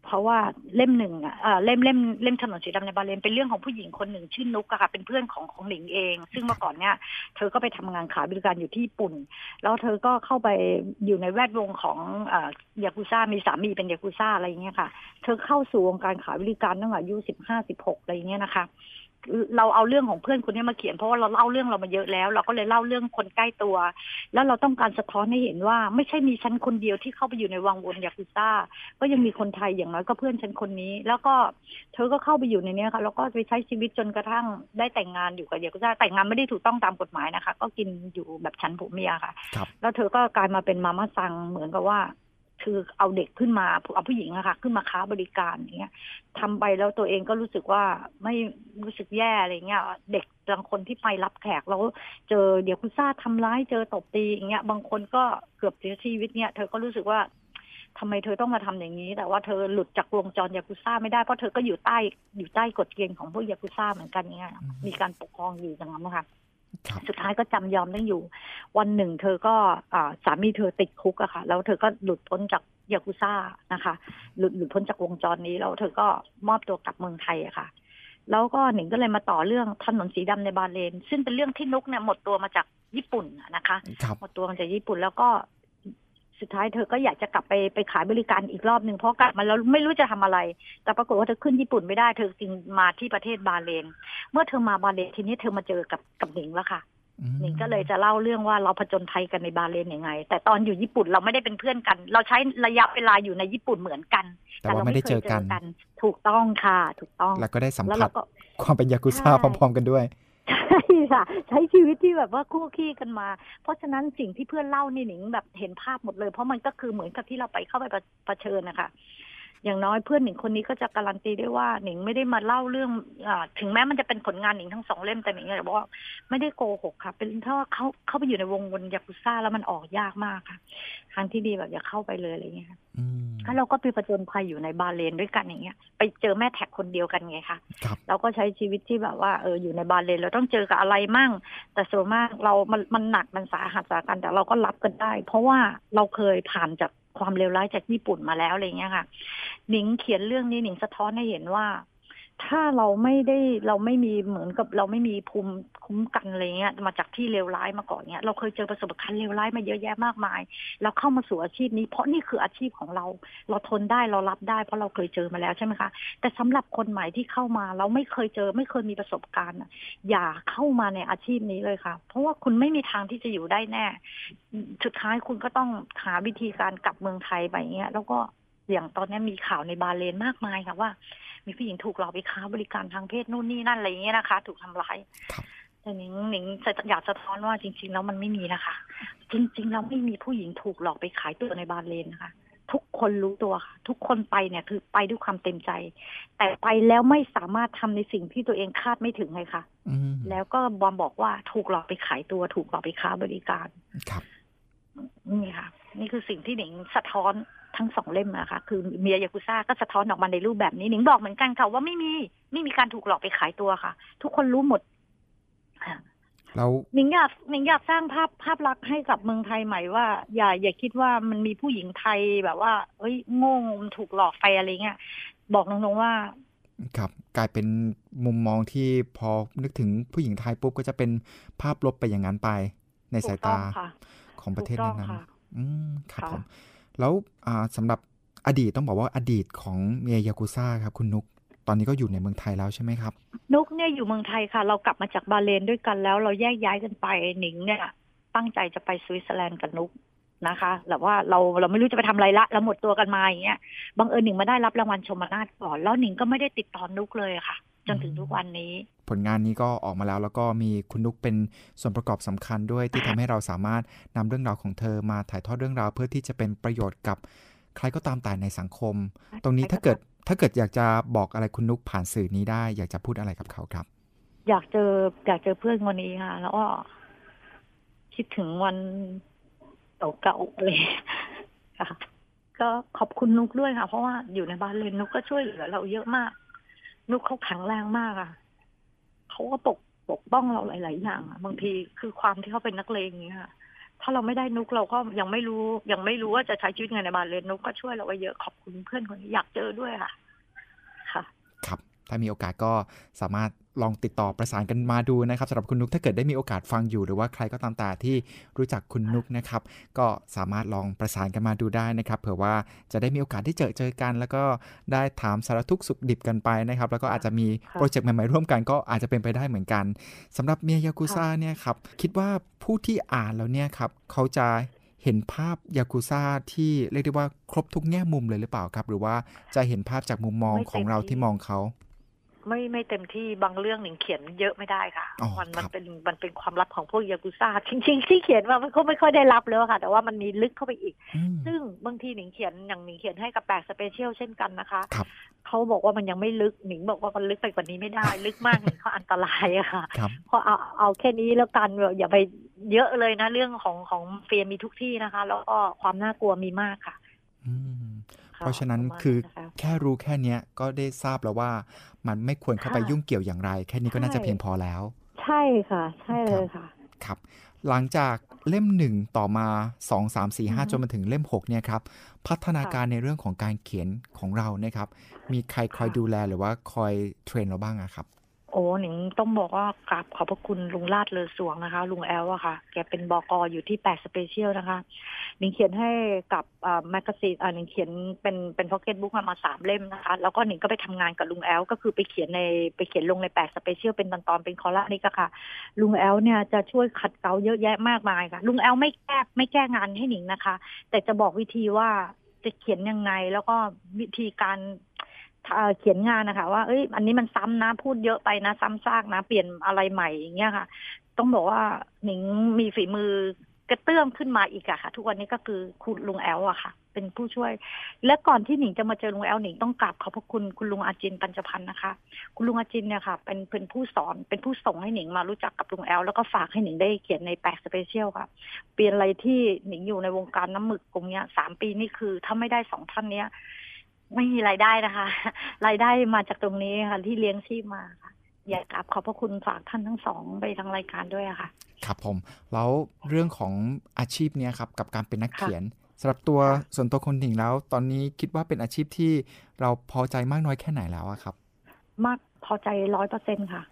เพราะว่าเล่มหนึ่งอะเล่มเล่มเล่มถนนสีดำในบาเลนเป็นเรื่องของผู้หญิงคนหนึ่งชื่อนุกอะค่ะ เป็นเพื่อนของของหลิงเอง ซึ่งเมื่อก่อนเนี่ยเธอก็ไปทำงานขายบริการอยู่ที่ญี่ปุ่น แล้วเธอก็เข้าไปอยู่ในแวดวงของเอ่อยากุซ่ามีสามีเป็นยากุซ่าอะไรอย่างเงี้ยค่ะ เธอเข้าสู่วงการขายบริการตั้งแต่อายุสิบห้าสิบหกอะไรอย่างเงี้ยนะคะ เราเอาเรื่องของเพื่อนคนนี้มาเขียนเพราะว่าเราเล่าเรื่องเรามาเยอะแล้ว เราก็เลยเล่าเรื่องคนใกล้ตัว แล้วเราต้องการสะท้อนให้เห็นว่า ไม่ใช่มีฉันคนเดียวที่เข้าไปอยู่ในวังวนยากุซ่า ก็ยังมีคนไทยอย่างน้อยก็เพื่อนฉันคนนี้ แล้วก็เธอก็เข้าไปอยู่ในเนี้ยค่ะแล้วก็ไปใช้ชีวิตจนกระทั่งได้แต่งงานอยู่กับยากุซ่าแต่งงานไม่ได้ถูกต้องตามกฎหมายนะคะ ก็กินอยู่แบบฉันผัวเมียค่ะครับแล้วเธอก็กลายมาเป็นมาม่าซังเหมือนกับว่า คือเอาเด็กขึ้นมาเอาผู้หญิงอะค่ะ ขึ้นมาค้าบริการอย่างเงี้ยทำไปแล้วตัวเองก็รู้สึกว่าไม่รู้สึกแย่อะไรเงี้ย เด็กบางคนที่ไปรับแขกแล้วเจอเดี๋ยวคุณซ่าทำร้ายเจอตบตีอย่างเงี้ย บางคนก็เกือบเสียชีวิตเนี่ยเธอก็รู้สึกว่าทำไมเธอต้องมาทำอย่างนี้ แต่ว่าเธอหลุดจากวงจรยากุซ่าไม่ได้ เพราะเธอก็อยู่ใต้อยู่ใต้กฎเกณฑ์ของพวกยากุซ่าเหมือนกันเนี่ยมีการปกครองอยู่อย่างนั้นนะคะ สุดท้ายก็จำยอมต้องอยู่ วันหนึ่ง เธอก็สามีเธอติดคุกอะค่ะ แล้วเธอก็หลุดพ้นจากยากุซ่านะคะ หลุดหลุดพ้นจากวงจรนี้แล้วเธอก็มอบตัวกลับเมืองไทยอะค่ะ แล้วก็หนิงก็เลยมาต่อเรื่องถนนสีดำในบาเลน ซึ่งเป็นเรื่องที่นุกเนี่ยหมดตัวมาจากญี่ปุ่นนะคะ หมดตัวมาจากญี่ปุ่นแล้วก็ สุดท้ายเธอก็อยากจะกลับไปไปขายบริการอีกรอบหนึ่งเพราะกลับมาแล้วไม่รู้จะทำอะไร แต่ปรากฏว่าเธอขึ้นญี่ปุ่นไม่ได้เธอจึงมาที่ประเทศบาเลน เมื่อเธอมาบาเลนทีนี้เธอมาเจอกับกับหนิงแล้วค่ะหนิงก็เลยจะเล่าเรื่องว่าเราผจญภัยกันในบาเลนยังไง แต่ตอนอยู่ญี่ปุ่นเราไม่ได้เป็นเพื่อนกัน เราใช้ระยะเวลาอยู่ในญี่ปุ่นเหมือนกัน แต่เราไม่ได้เจอกัน ถูกต้องค่ะ ถูกต้อง แล้วก็ได้สัมผัสความเป็นยากุซ่าพร้อม ๆ กันด้วยใช่ค่ะ ใช้ชีวิตที่แบบว่าคู่ขี้กันมา เพราะฉะนั้นสิ่งที่เพื่อนเล่านี่หนิงแบบเห็นภาพหมดเลย เพราะมันก็คือเหมือนกับที่เราไปเข้าไปประเชิญนะคะ อย่างน้อยเพื่อนหนิงคนนี้ก็จะการันตีได้ว่าหนิงไม่ได้มาเล่าเรื่องอถึงแม้มันจะเป็นผลงานหนิงทั้งสองเล่มแต่หนิงอยากบอกว่าไม่ได้โกหกค่ะ เป็นเพราะว่าเขาเข้าไปอยู่ในวงวนยากุซ่าแล้วมันออกยากมากค่ะทางที่ดีแบบอย่าเข้าไปเลยอะไรเงี้ยแล้วเราก็ไปประจนภัยอยู่ในบาเลนด้วยกันอย่างเงี้ย ไปเจอแม่แท็กคนเดียวกันไงคะเราก็ใช้ชีวิตที่แบบว่าเอออยู่ในบาเลนเราต้องเจอกับอะไรมั่ง แต่ส่วนมากเรามันมันหนักมันสาหัสสากันแต่เราก็รับกันได้ เพราะว่าเราเคยผ่านจาก ความเลวร้ายจากญี่ปุ่นมาแล้วอะไรเงี้ยค่ะ หนิงเขียนเรื่องนี้หนิงสะท้อนให้เห็นว่า ถ้าเราไม่ได้เราไม่มีเหมือนกับเราไม่มีภูมิคุ้มกันอะไรเงี้ยมาจากที่เลวร้ายมาก่อนเนี้ยเราเคยเจอประสบการณ์เลวร้ายมาเยอะแยะมากมาย เราเข้ามาสู่อาชีพนี้ เพราะนี่คืออาชีพของเรา เราทนได้เรารับได้ เพราะเราเคยเจอมาแล้วใช่ไหมคะ แต่สำหรับคนใหม่ที่เข้ามาเราไม่เคยเจอไม่เคยมีประสบการณ์อย่าเข้ามาในอาชีพนี้เลยค่ะ เพราะว่าคุณไม่มีทางที่จะอยู่ได้แน่ สุดท้ายคุณก็ต้องหาวิธีการกลับเมืองไทยไปเงี้ยแล้วก็อย่างตอนนี้มีข่าวในบาเลนมากมายค่ะว่า มีผู้หญิงถูกหลอกไปค้าบริการทางเพศนู่นนี่นั่นอะไรอย่างเงี้ยนะคะ ถูกทำร้ายแต่หนิงหนิงอยากสะท้อนว่าจริง ๆ แล้วมันไม่มีนะคะ จริง ๆ แล้วไม่มีผู้หญิงถูกหลอกไปขายตัวในบาเลนนะคะ ทุกคนรู้ตัวค่ะ ทุกคนไปเนี่ยคือไปด้วยความเต็มใจ แต่ไปแล้วไม่สามารถทำในสิ่งที่ตัวเองคาดไม่ถึงเลยค่ะแล้วก็บอมบอกว่าถูกหลอกไปขายตัว ถูกหลอกไปค้าบริการครับนี่ค่ะ นี่คือสิ่งที่หนิงสะท้อน ทั้งสองเล่มนะคะคือเมียยากุซ่าก็สะท้อนออกมาในรูปแบบนี้หนิงบอกเหมือนกันค่ะว่าไม่มีไม่มีการถูกหลอกไปขายตัวค่ะ ทุกคนรู้หมดแล้วหนิงอยากหนิงอยากสร้างภาพภาพลักษณ์ให้กับเมืองไทยใหม่ว่า อย่าอย่าคิดว่ามันมีผู้หญิงไทยแบบว่าเอ้ยโง่มันถูกหลอกไปอะไรเงี้ยบอกตรงๆว่าครับกลายเป็นมุมมองที่พอนึกถึงผู้หญิงไทยปุ๊บก็จะเป็นภาพลบไปอย่างนั้นไป ในสายตาของประเทศนั้นอืมครับผม แล้วสำหรับอดีตต้องบอกว่าอดีตของเมียยากูซ่าครับคุณนุกตอนนี้ก็อยู่ในเมืองไทยแล้วใช่ไหมครับ นุกเนี่ยอยู่เมืองไทยค่ะ เรากลับมาจากบาห์เรนด้วยกันแล้ว เราแยกย้ายกันไปหนิงเนี่ย ตั้งใจจะไปสวิตเซอร์แลนด์กับนุกนะคะแต่ว่าเราเราไม่รู้จะไปทำอะไรละเราหมดตัวกันมาอย่างเงี้ยบังเอิญหนิงมาได้รับรางวัลชมนาทก่อน แล้วหนิงก็ไม่ได้ติดต่อนุกเลยค่ะ จนถึงทุกวันนี้ ผลงานนี้ก็ออกมาแล้วแล้วก็มีคุณนุกเป็นส่วนประกอบสำคัญด้วยที่ทำให้เราสามารถนำเรื่องราวของเธอมาถ่ายทอดเรื่องราวเพื่อที่จะเป็นประโยชน์กับใครก็ตามแต่ในสังคม ตรงนี้ถ้าเกิดถ้าเกิดอยากจะบอกอะไรคุณนุกผ่านสื่อนี้ได้ อยากจะพูดอะไรกับเขาครับ อยากเจออยากเจอเพื่อนคนนี้ค่ะ แล้วก็คิดถึงวันเก่าๆเลยค่ะก็ขอบคุณนุกด้วยค่ะ เพราะว่าอยู่ในบ้านเลยนุกก็ช่วยเหลือเราเยอะมาก นุกเขาแข็งแรงมากอะเขาก็ปกปกป้องเราหลาย ๆ อย่างอะบางทีคือความที่เขาเป็นนักเลงอย่างเงี้ยถ้าเราไม่ได้นุกเราก็ยังไม่รู้ ยังไม่รู้ว่าจะใช้ชีวิตไงในบ้านเลยนุกก็ช่วยเราไว้เยอะขอบคุณเพื่อนคนนี้อยากเจอด้วยค่ะ ค่ะ ครับ ถ้ามีโอกาสก็สามารถ ลองติดต่อประสานกันมาดูนะครับสำหรับคุณนุกถ้าเกิดได้มีโอกาสฟังอยู่ หรือว่าใครก็ตามแต่ที่รู้จักคุณนุกนะครับ ก็สามารถลองประสานกันมาดูได้นะครับ เผื่อว่าจะได้มีโอกาสที่เจอเจอกัน แล้วก็ได้ถามสารทุกสุขดิบกันไปนะครับ แล้วก็อาจจะมีโปรเจกต์ใหม่ๆร่วมกันก็อาจจะเป็นไปได้เหมือนกันสำหรับเมียยากุซ่าเนี่ยครับคิดว่าผู้ที่อ่านแล้วเนี่ยครับเขาจะเห็นภาพยากุซ่าที่เรียกได้ว่าครบทุกแง่มุมเลยหรือเปล่าครับ หรือว่าจะเห็นภาพจากมุมมองของเราที่มองเขา ไม่ไม่เต็มที่บางเรื่องหนิงเขียนเยอะไม่ได้ค่ะ มันมันเป็นมันเป็นความลับของพวกยากุซ่าจริงๆที่เขียนว่ามันก็ไม่ค่อยได้รับเลยค่ะ แต่ว่ามันมีลึกเข้าไปอีก ซึ่งบางทีหนิงเขียนอย่างหนิงเขียนให้กับแปกสเปเชียลเช่นกันนะคะเขาบอกว่ามันยังไม่ลึกหนิงบอกว่ามันลึกไปกว่านี้ไม่ได้ ลึกมากหนิงเขาอันตรายอะค่ะเพราะเอาเอาแค่นี้แล้วกันอย่าไปเยอะเลยนะเรื่องของของเฟียมีทุกที่นะคะ แล้วก็ความน่ากลัวมีมากค่ะอืม เพราะฉะนั้นคือแค่รู้แค่เนี้ยก็ได้ทราบแล้วว่ามันไม่ควรเข้าไปยุ่งเกี่ยวอย่างไร แค่นี้ก็น่าจะเพียงพอแล้ว ใช่ค่ะ ใช่เลยค่ะ ครับ หลังจากเล่มหนึ่งต่อมาสองสามสี่ห้าจนมาถึงเล่มหกเนี่ยครับพัฒนาการในเรื่องของการเขียนของเราเนี่ยครับ มีใครคอยดูแลหรือว่าคอย train เราบ้างอะครับ โอ้หนิงต้องบอกว่ากราบขอบพระคุณลุงราช เลอสรวงนะคะ ลุงแอลอะค่ะ แกเป็นบอกออยู่ที่แปลก Special นะคะ หนิงเขียนให้กับ magazine อ่าหนิงเขียนเป็นเป็นพ็อกเก็ตบุ๊กมาสามเล่มนะคะ แล้วก็หนิงก็ไปทำงานกับลุงแอล ก็คือไปเขียนในไปเขียนลงในแปลก Special เป็นตอนๆเป็นคอลัมน์นี่ก็ค่ะ ลุงแอลเนี่ยจะช่วยขัดเกลาเยอะแยะมากมายค่ะ ลุงแอลไม่แก้ไม่แก้งานให้หนิงนะคะ แต่จะบอกวิธีว่าจะเขียนยังไงแล้วก็วิธีการ เขียนงานนะคะ ว่าเอ้ยอันนี้มันซ้ำนะพูดเยอะไปนะซ้ำซากนะเปลี่ยนอะไรใหม่อย่างเงี้ยค่ะ ต้องบอกว่าหนิงมีฝีมือกระเตื้องขึ้นมาอีกอะค่ะ ทุกวันนี้ก็คือคุณลุงแอลอะค่ะ เป็นผู้ช่วย และก่อนที่หนิงจะมาเจอลุงแอลหนิงต้องกราบขอบพระคุณคุณลุงอาจินต์ ปัญจพรรค์นะคะ คุณลุงอาจินต์เนี่ยค่ะ เป็นเป็นผู้สอนเป็นผู้ส่งให้หนิงมารู้จักกับลุงแอลแล้วก็ฝากให้หนิงได้เขียนในแปลก Special ค่ะ เปลี่ยนอะไรที่หนิงอยู่ในวงการน้ำหมึกตรงเนี้ยสามปีนี่คือถ้าไม่ได้สองท่านเนี้ย ไม่มีรายได้นะคะ รายได้มาจากตรงนี้ค่ะ ที่เลี้ยงชีพมาค่ะอยากกราบขอบพระคุณฝากท่านทั้งสองไปทางรายการด้วยค่ะ ครับผม แล้วเรื่องของอาชีพเนี้ยครับ กับการเป็นนักเขียนสำหรับตัวส่วนตัวคนหนิงแล้ว ตอนนี้คิดว่าเป็นอาชีพที่เราพอใจมากน้อยแค่ไหนแล้วครับ มากพอใจร้อยเปอร์เซ็นค่ะ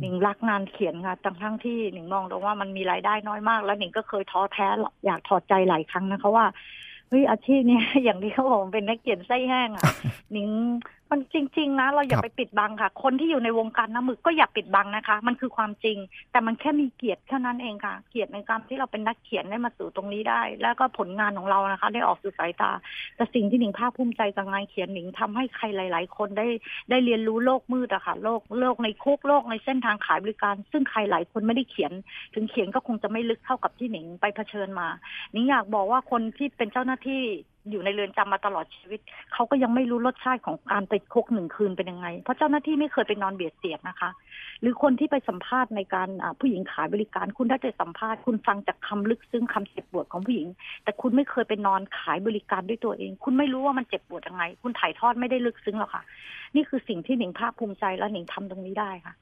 หนิงรักงานเขียนค่ะทั้งทั้งที่หนิงมองตรงว่ามันมีรายได้น้อยมาก แล้วหนิงก็เคยท้อแท้อยากถอดใจหลายครั้งนะคะว่า เฮ้ยอาชีพเนี้ยอย่างที่เขาบอกเป็นนักเขียนไส้แห้งอะนิ้ง มันจริง ๆ นะ เราอย่าไปปิดบังค่ะ คนที่อยู่ในวงการน้ำมึกก็อย่าปิดบังนะคะ มันคือความจริง แต่มันแค่มีเกียรติแค่นั้นเองค่ะ เกียรติในการที่เราเป็นนักเขียนได้มาสู่ตรงนี้ได้ แล้วก็ผลงานของเรานะคะ ได้ออกสู่สายตา แต่สิ่งที่หนิงภาคภูมิใจกับงานเขียนหนิงทำให้ใครหลาย ๆ คนได้ได้เรียนรู้โลกมืดอะค่ะโลกโลกในคุกโลกในเส้นทางขายบริการ ซึ่งใครหลายคนไม่ได้เขียน ถึงเขียนก็คงจะไม่ลึกเท่ากับที่หนิงไปเผชิญมาหนิงอยากบอกว่าคนที่เป็นเจ้าหน้าที่ อยู่ในเรือนจำมาตลอดชีวิต เขาก็ยังไม่รู้รสชาติของการติดคุกหนึ่งคืนเป็นยังไง เพราะเจ้าหน้าที่ไม่เคยไปนอนเบียดเสียดนะคะ หรือคนที่ไปสัมภาษณ์ในการผู้หญิงขายบริการ คุณได้ไปสัมภาษณ์คุณฟังจากคำลึกซึ้งคำเจ็บปวดของผู้หญิง แต่คุณไม่เคยไปนอนขายบริการด้วยตัวเอง คุณไม่รู้ว่ามันเจ็บปวดยังไง คุณถ่ายทอดไม่ได้ลึกซึ้งหรอกค่ะ นี่คือสิ่งที่หนิงภาคภูมิใจและหนิงทำตรงนี้ได้ค่ะ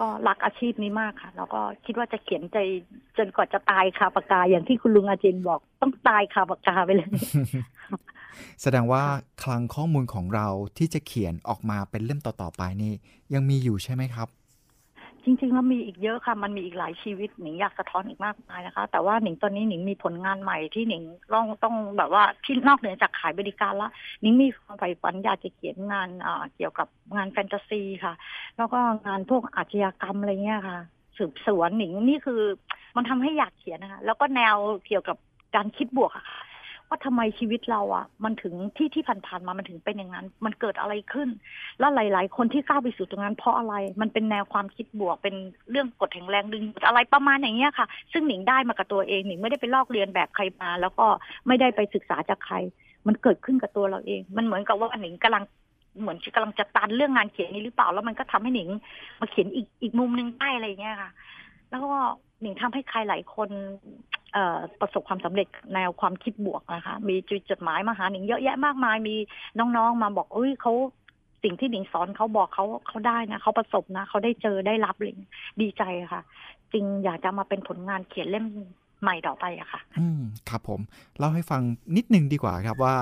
ก็รักอาชีพนี้มากค่ะ แล้วก็คิดว่าจะเขียนใจจนกว่าจะตายคาปากกาอย่างที่คุณลุงอาจินบอกต้องตายคาปากกาไปเลย แสดงว่าคลังข้อมูลของเราที่จะเขียนออกมาเป็นเล่มต่อๆไปนี่ยังมีอยู่ใช่ไหมครับ จริงๆแล้วมีอีกเยอะค่ะ มันมีอีกหลายชีวิตหนิงอยากสะท้อนอีกมากมายนะคะ แต่ว่าหนิงตอนนี้หนิงมีผลงานใหม่ที่หนิงต้องต้องแบบว่าที่นอกเหนือจากขายบริการละหนิงมีความใฝ่ฝันอยากจะเขียนงานเกี่ยวกับงานแฟนตาซีค่ะ แล้วก็งานพวกอาชญากรรมอะไรเงี้ยค่ะ สืบสวนหนิงนี่คือ มันทำให้อยากเขียนนะคะ แล้วก็แนวเกี่ยวกับการคิดบวกค่ะ ว่าทำไมชีวิตเราอะ มันถึงที่ที่ผ่านๆมามันถึงเป็นอย่างนั้น มันเกิดอะไรขึ้น แล้วหลาย ๆ คนที่ก้าวไปสู่ตรงนั้น เพราะอะไรมันเป็นแนวความคิดบวกเป็นเรื่องกฎแห่งแรงดึงอะไรประมาณอย่างเงี้ยค่ะ ซึ่งหนิงได้มากับตัวเองหนิงไม่ได้ไปลอกเรียนแบบใครมา แล้วก็ไม่ได้ไปศึกษาจากใคร มันเกิดขึ้นกับตัวเราเอง มันเหมือนกับว่าหนิงกำลังเหมือนกำลังจะตันเรื่องงานเขียนนี้หรือเปล่า แล้วมันก็ทำให้หนิง มาเขียนอีกอีกมุมหนึ่งได้อะไรเงี้ยค่ะ แล้วก็หนิงทำให้ใครหลายคน ประสบความสำเร็จแนวความคิดบวกนะคะ มีจดจดหมายมาหาหนิงเยอะแยะมากมาย มีน้องๆมาบอกเอ้ยเขาสิ่งที่หนิงสอนเขาบอกเขาเขาได้นะเขาประสบนะเขาได้เจอได้รับเลยดีใจค่ะ จริงอยากจะมาเป็นผลงานเขียนเล่มใหม่ต่อไปอะค่ะ อืมครับผม เล่าให้ฟังนิดนึงดีกว่าครับว่า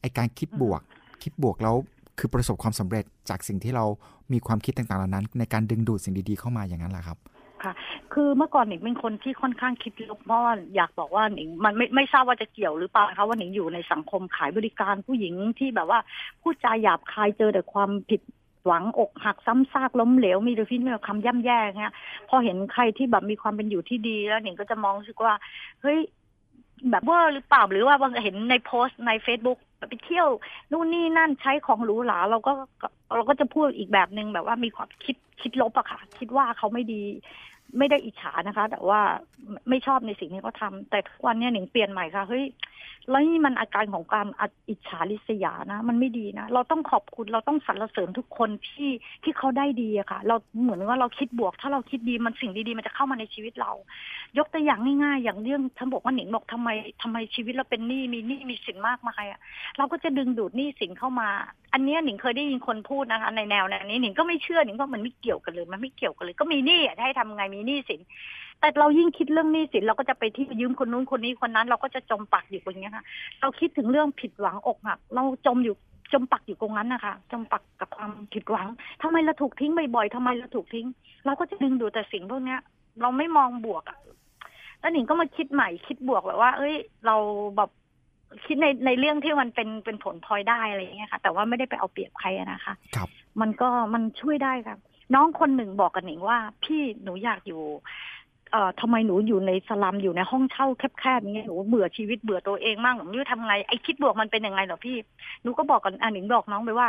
ไอการคิดบวก คิดบวกแล้วคือประสบความสำเร็จจากสิ่งที่เรามีความคิดต่างๆเหล่านั้น ในการดึงดูดสิ่งดีๆเข้ามาอย่างนั้นแหละครับ ค่ะ คือเมื่อก่อนหนิงเป็นคนที่ค่อนข้างคิดลบเพราะว่าอยากบอกว่าหนิงมันไม่ไม่ทราบว่าจะเกี่ยวหรือเปล่าคะว่าหนิงอยู่ในสังคมขายบริการผู้หญิงที่แบบว่าพูดจาหยาบคายเจอแต่ความผิดหวังอกหักซ้ำซากล้มเหลวมีแต่พิษมีแต่คำย่ำแย่เงี้ยพอเห็นใครที่แบบมีความเป็นอยู่ที่ดีแล้วหนิงก็จะมองรู้สึกว่าเฮ้ยแบบว่าหรือเปล่าหรือว่าบางเห็นในโพสต์ใน Facebook ไปเที่ยวนู่นนี่นั่นใช้ของหรูหราเราก็เราก็จะพูดอีกแบบหนึ่งแบบว่ามีความคิดคิดลบอะค่ะ คิดว่าเขาไม่ดี ไม่ได้อิจฉานะคะ แต่ว่าไม่ชอบในสิ่งที่เขาทาแต่ทุกวันนี้หนิงเปลี่ยนใหม่ค่ะเฮ้ยแล้วนี่มันอาการของการอิจฉาริษยานะ มันไม่ดีนะ เราต้องขอบคุณเราต้องสรรเสริญทุกคนที่ที่เขาได้ดีอะค่ะ เราเหมือนว่าเราคิดบวก ถ้าเราคิดดีมันสิ่งดีๆมันจะเข้ามาในชีวิตเรา ยกตัวอย่างง่ายๆอย่างเรื่องท่านบอกว่าหนิงบอกทำไมทำไมชีวิตเราเป็นหนี้มีหนี้มีสินมากมายอะเราก็จะดึงดูดหนี้สินเข้ามา อันนี้หนิงเคยได้ยินคนพูดนะคะในแนวนี้หนิงก็ไม่เชื่อหนิงว่ามันไม่เกี่ยวกันเลยมันไม่เกี่ยวกันเลย ก็มีหนี้อะให้ทำไงมีหนี้สิน แต่เรายิ่งคิดเรื่องหนี้สินเราก็จะไปที่ยืมคนนู้นคนนี้คนนั้น เราก็จะจมปักอยู่ตรงนี้ค่ะ เราคิดถึงเรื่องผิดหวังอกหักเราจมอยู่จมปักอยู่ตรงนั้นนะคะจมปักกับความผิดหวังทำไมเราถูกทิ้งบ่อยๆทำไมเราถูกทิ้ง เราก็จะดึงดูแต่สิ่งพวกเนี้ย เราไม่มองบวกอะแล้วหนิงก็มาคิดใหม่คิดบวกแบบว่า เอ้ย เราแบบคิดในในเรื่องที่มันเป็นเป็นผลพลอยได้อะไรอย่างเงี้ยค่ะ แต่ว่าไม่ได้ไปเอาเปรียบใครนะคะ ครับ มันก็มันช่วยได้ครับ น้องคนหนึ่งบอกกับหนิงว่า พี่หนูอยากอยู่ เอ่อทำไมหนูอยู่ในสลัมอยู่ในห้องเช่าแคบๆอย่างเงี้หนูเบื่อชีวิตเบื่อตัวเองมากหนูไม่รู้ทำไงไอ้คิดบวกมันเป็นยังไงเหรอพี่หนูก็บอกกันอะหนิงบอกน้องไปว่า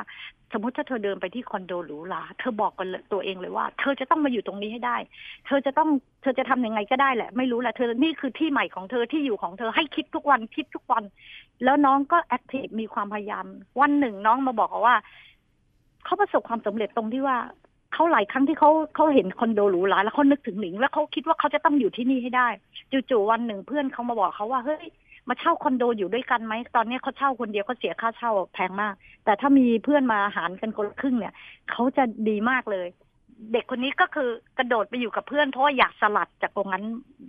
สมมติถ้าเธอเดินไปที่คอนโดหรูหราเธอบอกกันตัวเองเลยว่า เธอจะต้องมาอยู่ตรงนี้ให้ได้ เธอจะต้องเธอจะทำยังไงก็ได้แหละ ไม่รู้แหละเธอนี่คือที่ใหม่ของเธอที่อยู่ของเธอให้คิดทุกวันคิดทุกวัน แล้วน้องก็ active มีความพยายามวันหนึ่งน้องมาบอกว่าเขาประสบความสำเร็จตรงที่ว่า เขาหลายครั้งที่เขาเขาเห็นคอนโดหรูหราแล้วเขานึกถึงหนิง แล้วเขาคิดว่าเขาจะต้องอยู่ที่นี่ให้ได้ จู่ๆวันหนึ่งเพื่อนเขามาบอกเขาว่าเฮ้ยมาเช่าคอนโดอยู่ด้วยกันไหมตอนนี้เขาเช่าคนเดียวเขาเสียค่าเช่าแพงมาก แต่ถ้ามีเพื่อนมาหารกันคนละครึ่งเนี่ยเขาจะดีมากเลย เด็กคนนี้ก็คือกระโดดไปอยู่กับเพื่อนเพราะว่าอยากสลัดจากตรงนั้น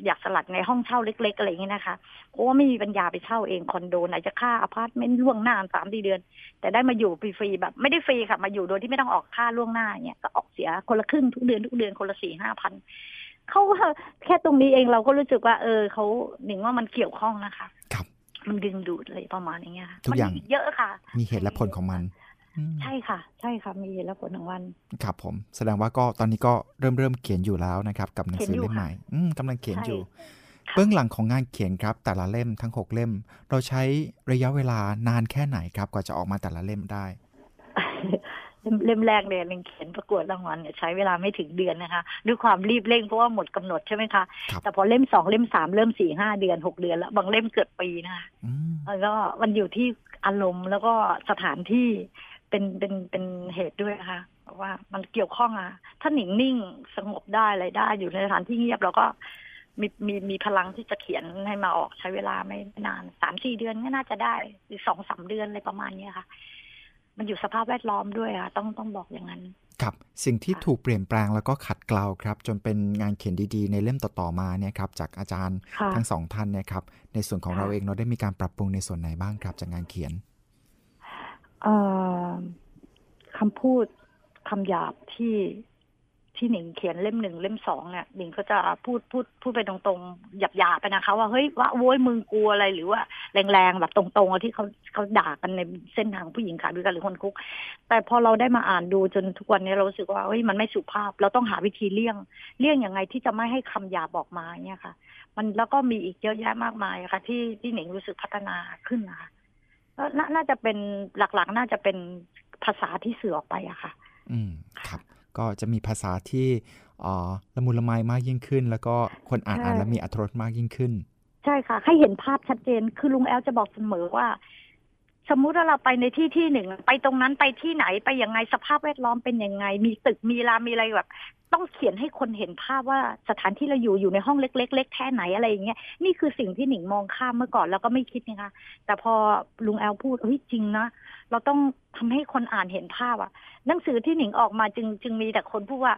อยากสลัดในห้องเช่าเล็ก ๆ อะไรอย่างนี้นะคะเพราะว่าไม่มีปัญญาไปเช่าเองคอนโดไหนจะค่าอพาร์ตเมนต์ล่วงหน้าสามสี่เดือน แต่ได้มาอยู่ฟรีๆแบบ ไม่ได้ฟรีค่ะ มาอยู่โดยที่ไม่ต้องออกค่าล่วงหน้าเนี่ยก็ออกเสียคนละครึ่งทุกเดือนทุกเดือนคนละสี่ห้าพันเขาแค่ตรงนี้เองเราก็รู้สึกว่า เออเขาหนึ่งว่ามันเกี่ยวข้องนะคะ ครับ มันดึงดูดอะไรประมาณอย่างเงี้ยค่ะทุกอย่างมันเยอะค่ะ มีเหตุและผลของมันอืม ใช่ค่ะ ใช่ค่ะ มีเหตุและผลของวันครับผม แสดงว่าก็ตอนนี้ก็เริ่มเริ่มเขียนอยู่แล้วนะครับ กับหนังสือเขียนอยู่เล่มใหม่ค่ะอืมกำลังเขียนอยู่ค่ะเบื้องหลังของงานเขียนครับ แต่ละเล่มทั้ง6เล่ม เราใช้ระยะเวลานานแค่ไหนครับ กว่าจะออกมาแต่ละเล่มได้เล่มเล่มแรกเนี่ยหนึ่งเขียนประกวดรางวัลเนี่ยใช้เวลาไม่ถึงเดือนนะคะด้วยความรีบเร่งเพราะว่าหมดกำหนดใช่ไหมคะครับแต่พอเล่มสองเล่มสามเริ่มสี่ห้าเดือนหกเดือนแล้ว บางเล่มเกิดปีนะคะอืมแล้วก็มันอยู่ที่อารมณ์แล้วก็สถานที่ เป็นเป็นเป็นเหตุด้วยนะคะว่ามันเกี่ยวข้องอะถ้าหนิงนิ่งสงบได้อะไรได้ อยู่ในสถานที่เงียบเราก็มีมีมีพลังที่จะเขียนให้มาออกใช้เวลาไม่ไม่นานสามสี่เดือนก็น่าจะได้ หรือสองสามเดือนอะไรประมาณเนี้ยค่ะ มันอยู่สภาพแวดล้อมด้วยอะต้องต้องบอกอย่างนั้นครับสิ่งที่ค่ะถูกเปลี่ยนแปลงแล้วก็ขัดเกลาครับ จนเป็นงานเขียนดีๆ ในเล่มต่อๆมาเนี่ยครับจากอาจารย์ค่ะทั้งสองท่านเนี่ยครับในส่วนของค่ะเราเองเราได้มีการปรับปรุงในส่วนไหนบ้างครับจากงานเขียนเอ่อ คำพูดคำหยาบที่ที่หนิงเขียนเล่มหนึ่งเล่มสองเนี่ยหนิงก็จะพูดพูดพูดไปตรงๆหยาบหยาบไปนะคะ ว่าเฮ้ยว่าโว้ยมึงกลัวอะไรหรือว่าแรงๆแบบตรงๆที่เขาเขาด่ากันในเส้นทางผู้หญิงขายบริการหรือคนคุก แต่พอเราได้มาอ่านดูจนทุกวันนี้เราสึกว่าเฮ้ยมันไม่สุภาพ เราต้องหาวิธีเลี่ยง เลี่ยงยังไงที่จะไม่ให้คำหยาบออกมาเนี่ยค่ะ มันแล้วก็มีอีกเยอะแยะมากมายะค่ะ ที่ที่หนิงรู้สึกพัฒนาขึ้นนะคะ น่าน่าจะเป็นหลักๆ น่าจะเป็นภาษาที่สื่อออกไปอะค่ะ อืมครับ ก็จะมีภาษาที่เอ่อละมุนละไมมากยิ่งขึ้น แล้วก็คนอ่านใช่อ่านแล้วมีอรรถรสมากยิ่งขึ้น ใช่ค่ะ ให้เห็นภาพชัดเจนคือลุงแอลจะบอกเสมอว่า สมมุติว่าเราไปในที่ที่หนึ่ง ไปตรงนั้นไปที่ไหนไปยังไงสภาพแวดล้อมเป็นยังไง มีตึกมีรามมีอะไรแบบ ต้องเขียนให้คนเห็นภาพว่าสถานที่เราอยู่อยู่ในห้องเล็กๆเล็กแค่ไหนอะไรอย่างเงี้ยนี่คือสิ่งที่หนิงมองข้ามเมื่อก่อนแล้วก็ไม่คิดนะคะ แต่พอลุงแอลพูดเฮ้ยจริงนะเราต้องทำให้คนอ่านเห็นภาพอะหนังสือที่หนิงออกมาจึงจึงมีแต่คนพูดว่า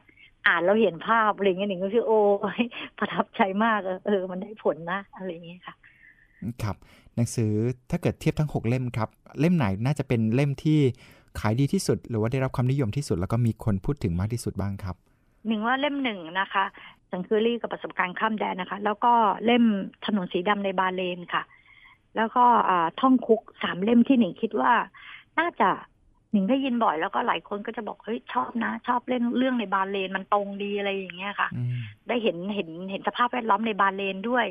อ่านแล้วเห็นภาพอะไรเงี้ยหนิงก็คือโอ้ยประทับใจมากเออเออ มันได้ผลนะอะไรอย่างเงี้ยค่ะ ครับ หนังสือถ้าเกิดเทียบทั้ง 6 เล่มครับ เล่มไหนน่าจะเป็นเล่มที่ขายดีที่สุด หรือว่าได้รับความนิยมที่สุด แล้วก็มีคนพูดถึงมากที่สุดบ้างครับหนึ่งว่าเล่มหนึ่งนะคะสังคือรี่กับประสบการณ์ข้ามแดนนะคะ แล้วก็เล่มถนนสีดำในบาเลนค่ะ แล้วก็ท่องคุกสามเล่มที่หนิงคิดว่าน่าจะ หนิงได้ยินบ่อยแล้วก็หลายคนก็จะบอกเฮ้ยชอบนะ ชอบเล่นเรื่องในบาเลนมันตรงดีอะไรอย่างเงี้ยค่ะอืมได้เห็นเห็นเห็นสภาพแวดล้อมในบาเลนด้วย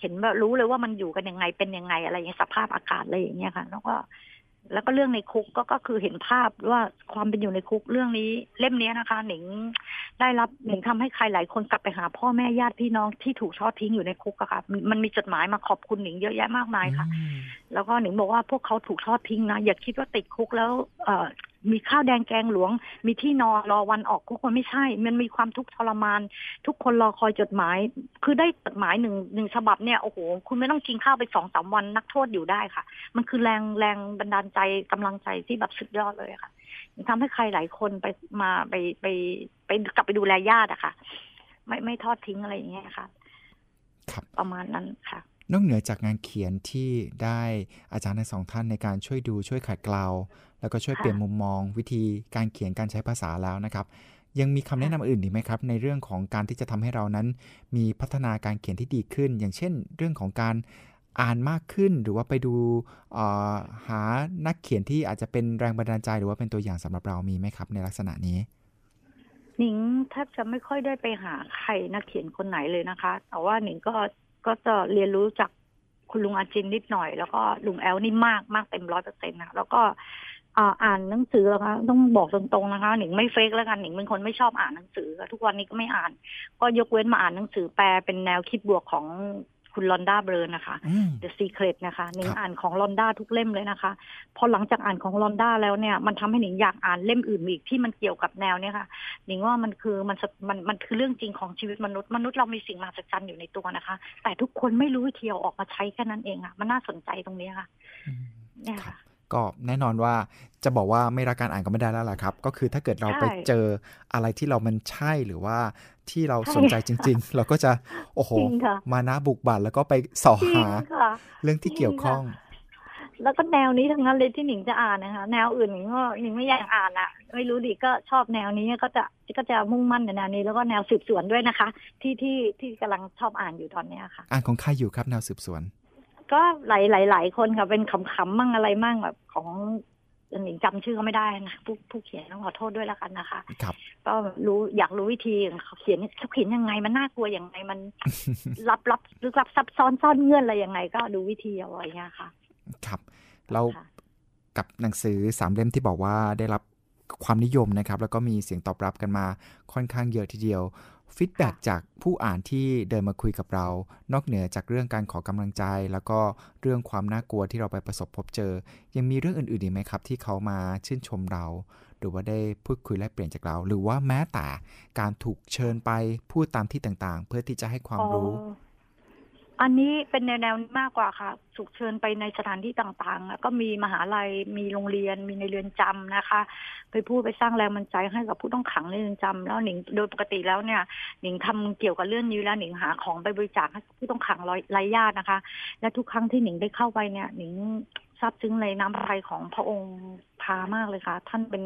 เห็นแบบรู้เลยว่ามันอยู่กันยังไงเป็นยังไงอะไรอย่างเงี้ยสภาพอากาศอะไรอย่างเงี้ยค่ะ แล้วก็ แล้วก็เรื่องในคุกก็ก็คือเห็นภาพว่าความเป็นอยู่ในคุกเรื่องนี้ เล่มนี้นะคะ หนิงได้รับหนิงทำให้ใครหลายคนกลับไปหาพ่อแม่ญาติพี่น้องที่ถูกทอดทิ้งอยู่ในคุกอะค่ะมันมีจดหมายมาขอบคุณหนิงเยอะแยะมากมายค่ะ แล้วก็หนิงบอกว่าพวกเขาถูกทอดทิ้งนะอย่าคิดว่าติดคุกแล้วเออ มีข้าวแดงแกงหลวง มีที่นอนรอวันออกคุกมันไม่ใช่ มันมีความทุกข์ทรมาน ทุกคนรอคอยจดหมาย คือได้จดหมายหนึ่งหนึ่งฉบับเนี่ยโอ้โหคุณไม่ต้องกินข้าวไปสองสามวันนักโทษอยู่ได้ค่ะ มันคือแรงแรงบันดาลใจกำลังใจที่แบบสุดยอดเลยค่ะทำให้ใครหลายคนไปมาไปไปไปกลับไปดูแลญาติอะค่ะ ไม่ไม่ทอดทิ้งอะไรอย่างเงี้ยค่ะ ครับ ประมาณนั้นค่ะ นอกเหนือจากงานเขียนที่ได้อาจารย์ในสองท่านในการช่วยดูช่วยขัดเกลาแล้วก็ช่วยเปลี่ยนมุมมอง วิธีการเขียนการใช้ภาษาแล้วนะครับ ยังมีคำแนะนำอื่นอีกไหมครับ ในเรื่องของการที่จะทำให้เรานั้น มีพัฒนาการเขียนที่ดีขึ้น อย่างเช่น เรื่องของการอ่านมากขึ้นหรือว่าไปดูหานักเขียนที่อาจจะเป็นแรงบันดาลใจหรือว่าเป็นตัวอย่างสำหรับเรามีไหมครับ ในลักษณะนี้หนิงแทบจะไม่ค่อยได้ไปหาใครนักเขียนคนไหนเลยนะคะ แต่ว่าหนิงก็ ก็จะเรียนรู้จากคุณลุงอาจินนิดหน่อย แล้วก็ลุงแอลนี่มากมากเต็มร้อยเปอร์เซ็นต์นะแล้วก็อ่านหนังสือแล้วคะต้องบอกตรงๆนะคะหนิงไม่เฟกแล้วกันหนิงเป็นคนไม่ชอบอ่านหนังสือ ทุกวันนี้ก็ไม่อ่าน ก็ยกเว้นมาอ่านหนังสือแปลเป็นแนวคิดบวกของ คุณลอนด้าเบรนนะคะ The Secret นะคะหนิงอ่านของลอนด้าทุกเล่มเลยนะคะ พอหลังจากอ่านของลอนด้าแล้วเนี่ย มันทำให้หนิงอยากอ่านเล่มอื่นอีกที่มันเกี่ยวกับแนวเนี่ยค่ะหนิงว่ามันคือมันมันมันคือเรื่องจริงของชีวิตมนุษย์มนุษย์เรามีสิ่งมหัศจรรย์อยู่ในตัวนะคะ แต่ทุกคนไม่รู้วิธีเอาออกมาใช้แค่นั้นเองอะมันน่าสนใจตรงนี้ค่ะเนี่ยค่ะก็แน่นอนว่าจะบอกว่าไม่รักการอ่านก็ไม่ได้แล้วล่ะครับ ก็คือถ้าเกิดเราไปเจออะไรที่เรามันใช่หรือว่า ที่เราสนใจจริง ๆ เราก็จะโอ้โห มานะบุกบั่นแล้วก็ไปสอหา เรื่องที่เกี่ยวข้อง แล้วก็แนวนี้ทั้งนั้นเลยที่หนิงจะอ่านนะคะ แนวอื่นหนิงก็หนิงไม่อยากอ่านละไม่รู้ดิก็ชอบแนวนี้ก็จะก็จะมุ่งมั่นในแนวนี้ แล้วก็แนวสืบสวนด้วยนะคะ ที่ที่ที่กำลังชอบอ่านอยู่ตอนนี้ค่ะ อ่านของใครอยู่ครับแนวสืบสวน ก็หลายหลายหลายคนค่ะเป็นขำๆมั่งอะไรมั่งแบบของ หนิงจำชื่อก็ไม่ได้นะผู้ผู้เขียนต้องขอโทษด้วยแล้วกันนะคะครับก็รู้อยากรู้วิธีเขาเขียนเขาเขียนยังไงมันน่ากลัวยังไงมันรับรับลึกลับซับซ้อนซ่อนเงื่อนอะไรยังไง ก็ดูวิธีเอาไว้เงี้ยค่ะ ครับ เรากับหนังสือสามเล่มที่บอกว่าได้รับความนิยมนะครับ แล้วก็มีเสียงตอบรับกันมาค่อนข้างเยอะทีเดียว ฟีดแบ็จากผู้อ่านที่เดินมาคุยกับเรา นอกเหนือจากเรื่องการขอกำลังใจ แล้วก็เรื่องความน่ากลัวที่เราไปประสบพบเจอ ยังมีเรื่องอื่นๆอีกไหมครับ ที่เขามาชื่นชมเรา หรือว่าได้พูดคุยแลกเปลี่ยนจากเรา หรือว่าแม้แต่การถูกเชิญไปพูดตามที่ต่างๆ เพื่อที่จะให้ความรู้ อันนี้เป็นแนวแนวมากกว่าค่ะสุกเชิญไปในสถานที่ต่างๆ ก็มีมหาลัยมีโรงเรียน มีในเรือนจำนะคะ ไปพูดไปสร้างแรงบันใจให้กับผู้ต้องขังในเรือนจำแล้วหนิงโดยปกติแล้วเนี่ยหนิงทำเกี่ยวกับเรื่องนี้แล้วหนิงหาของไปบริจาคให้ผู้ต้องขังไร้ญาตินะคะ และทุกครั้งที่หนิงได้เข้าไปเนี่ยหนิงซาบซึ้งในน้ำพระของพระองค์พามากเลยค่ะ ท่านเป็น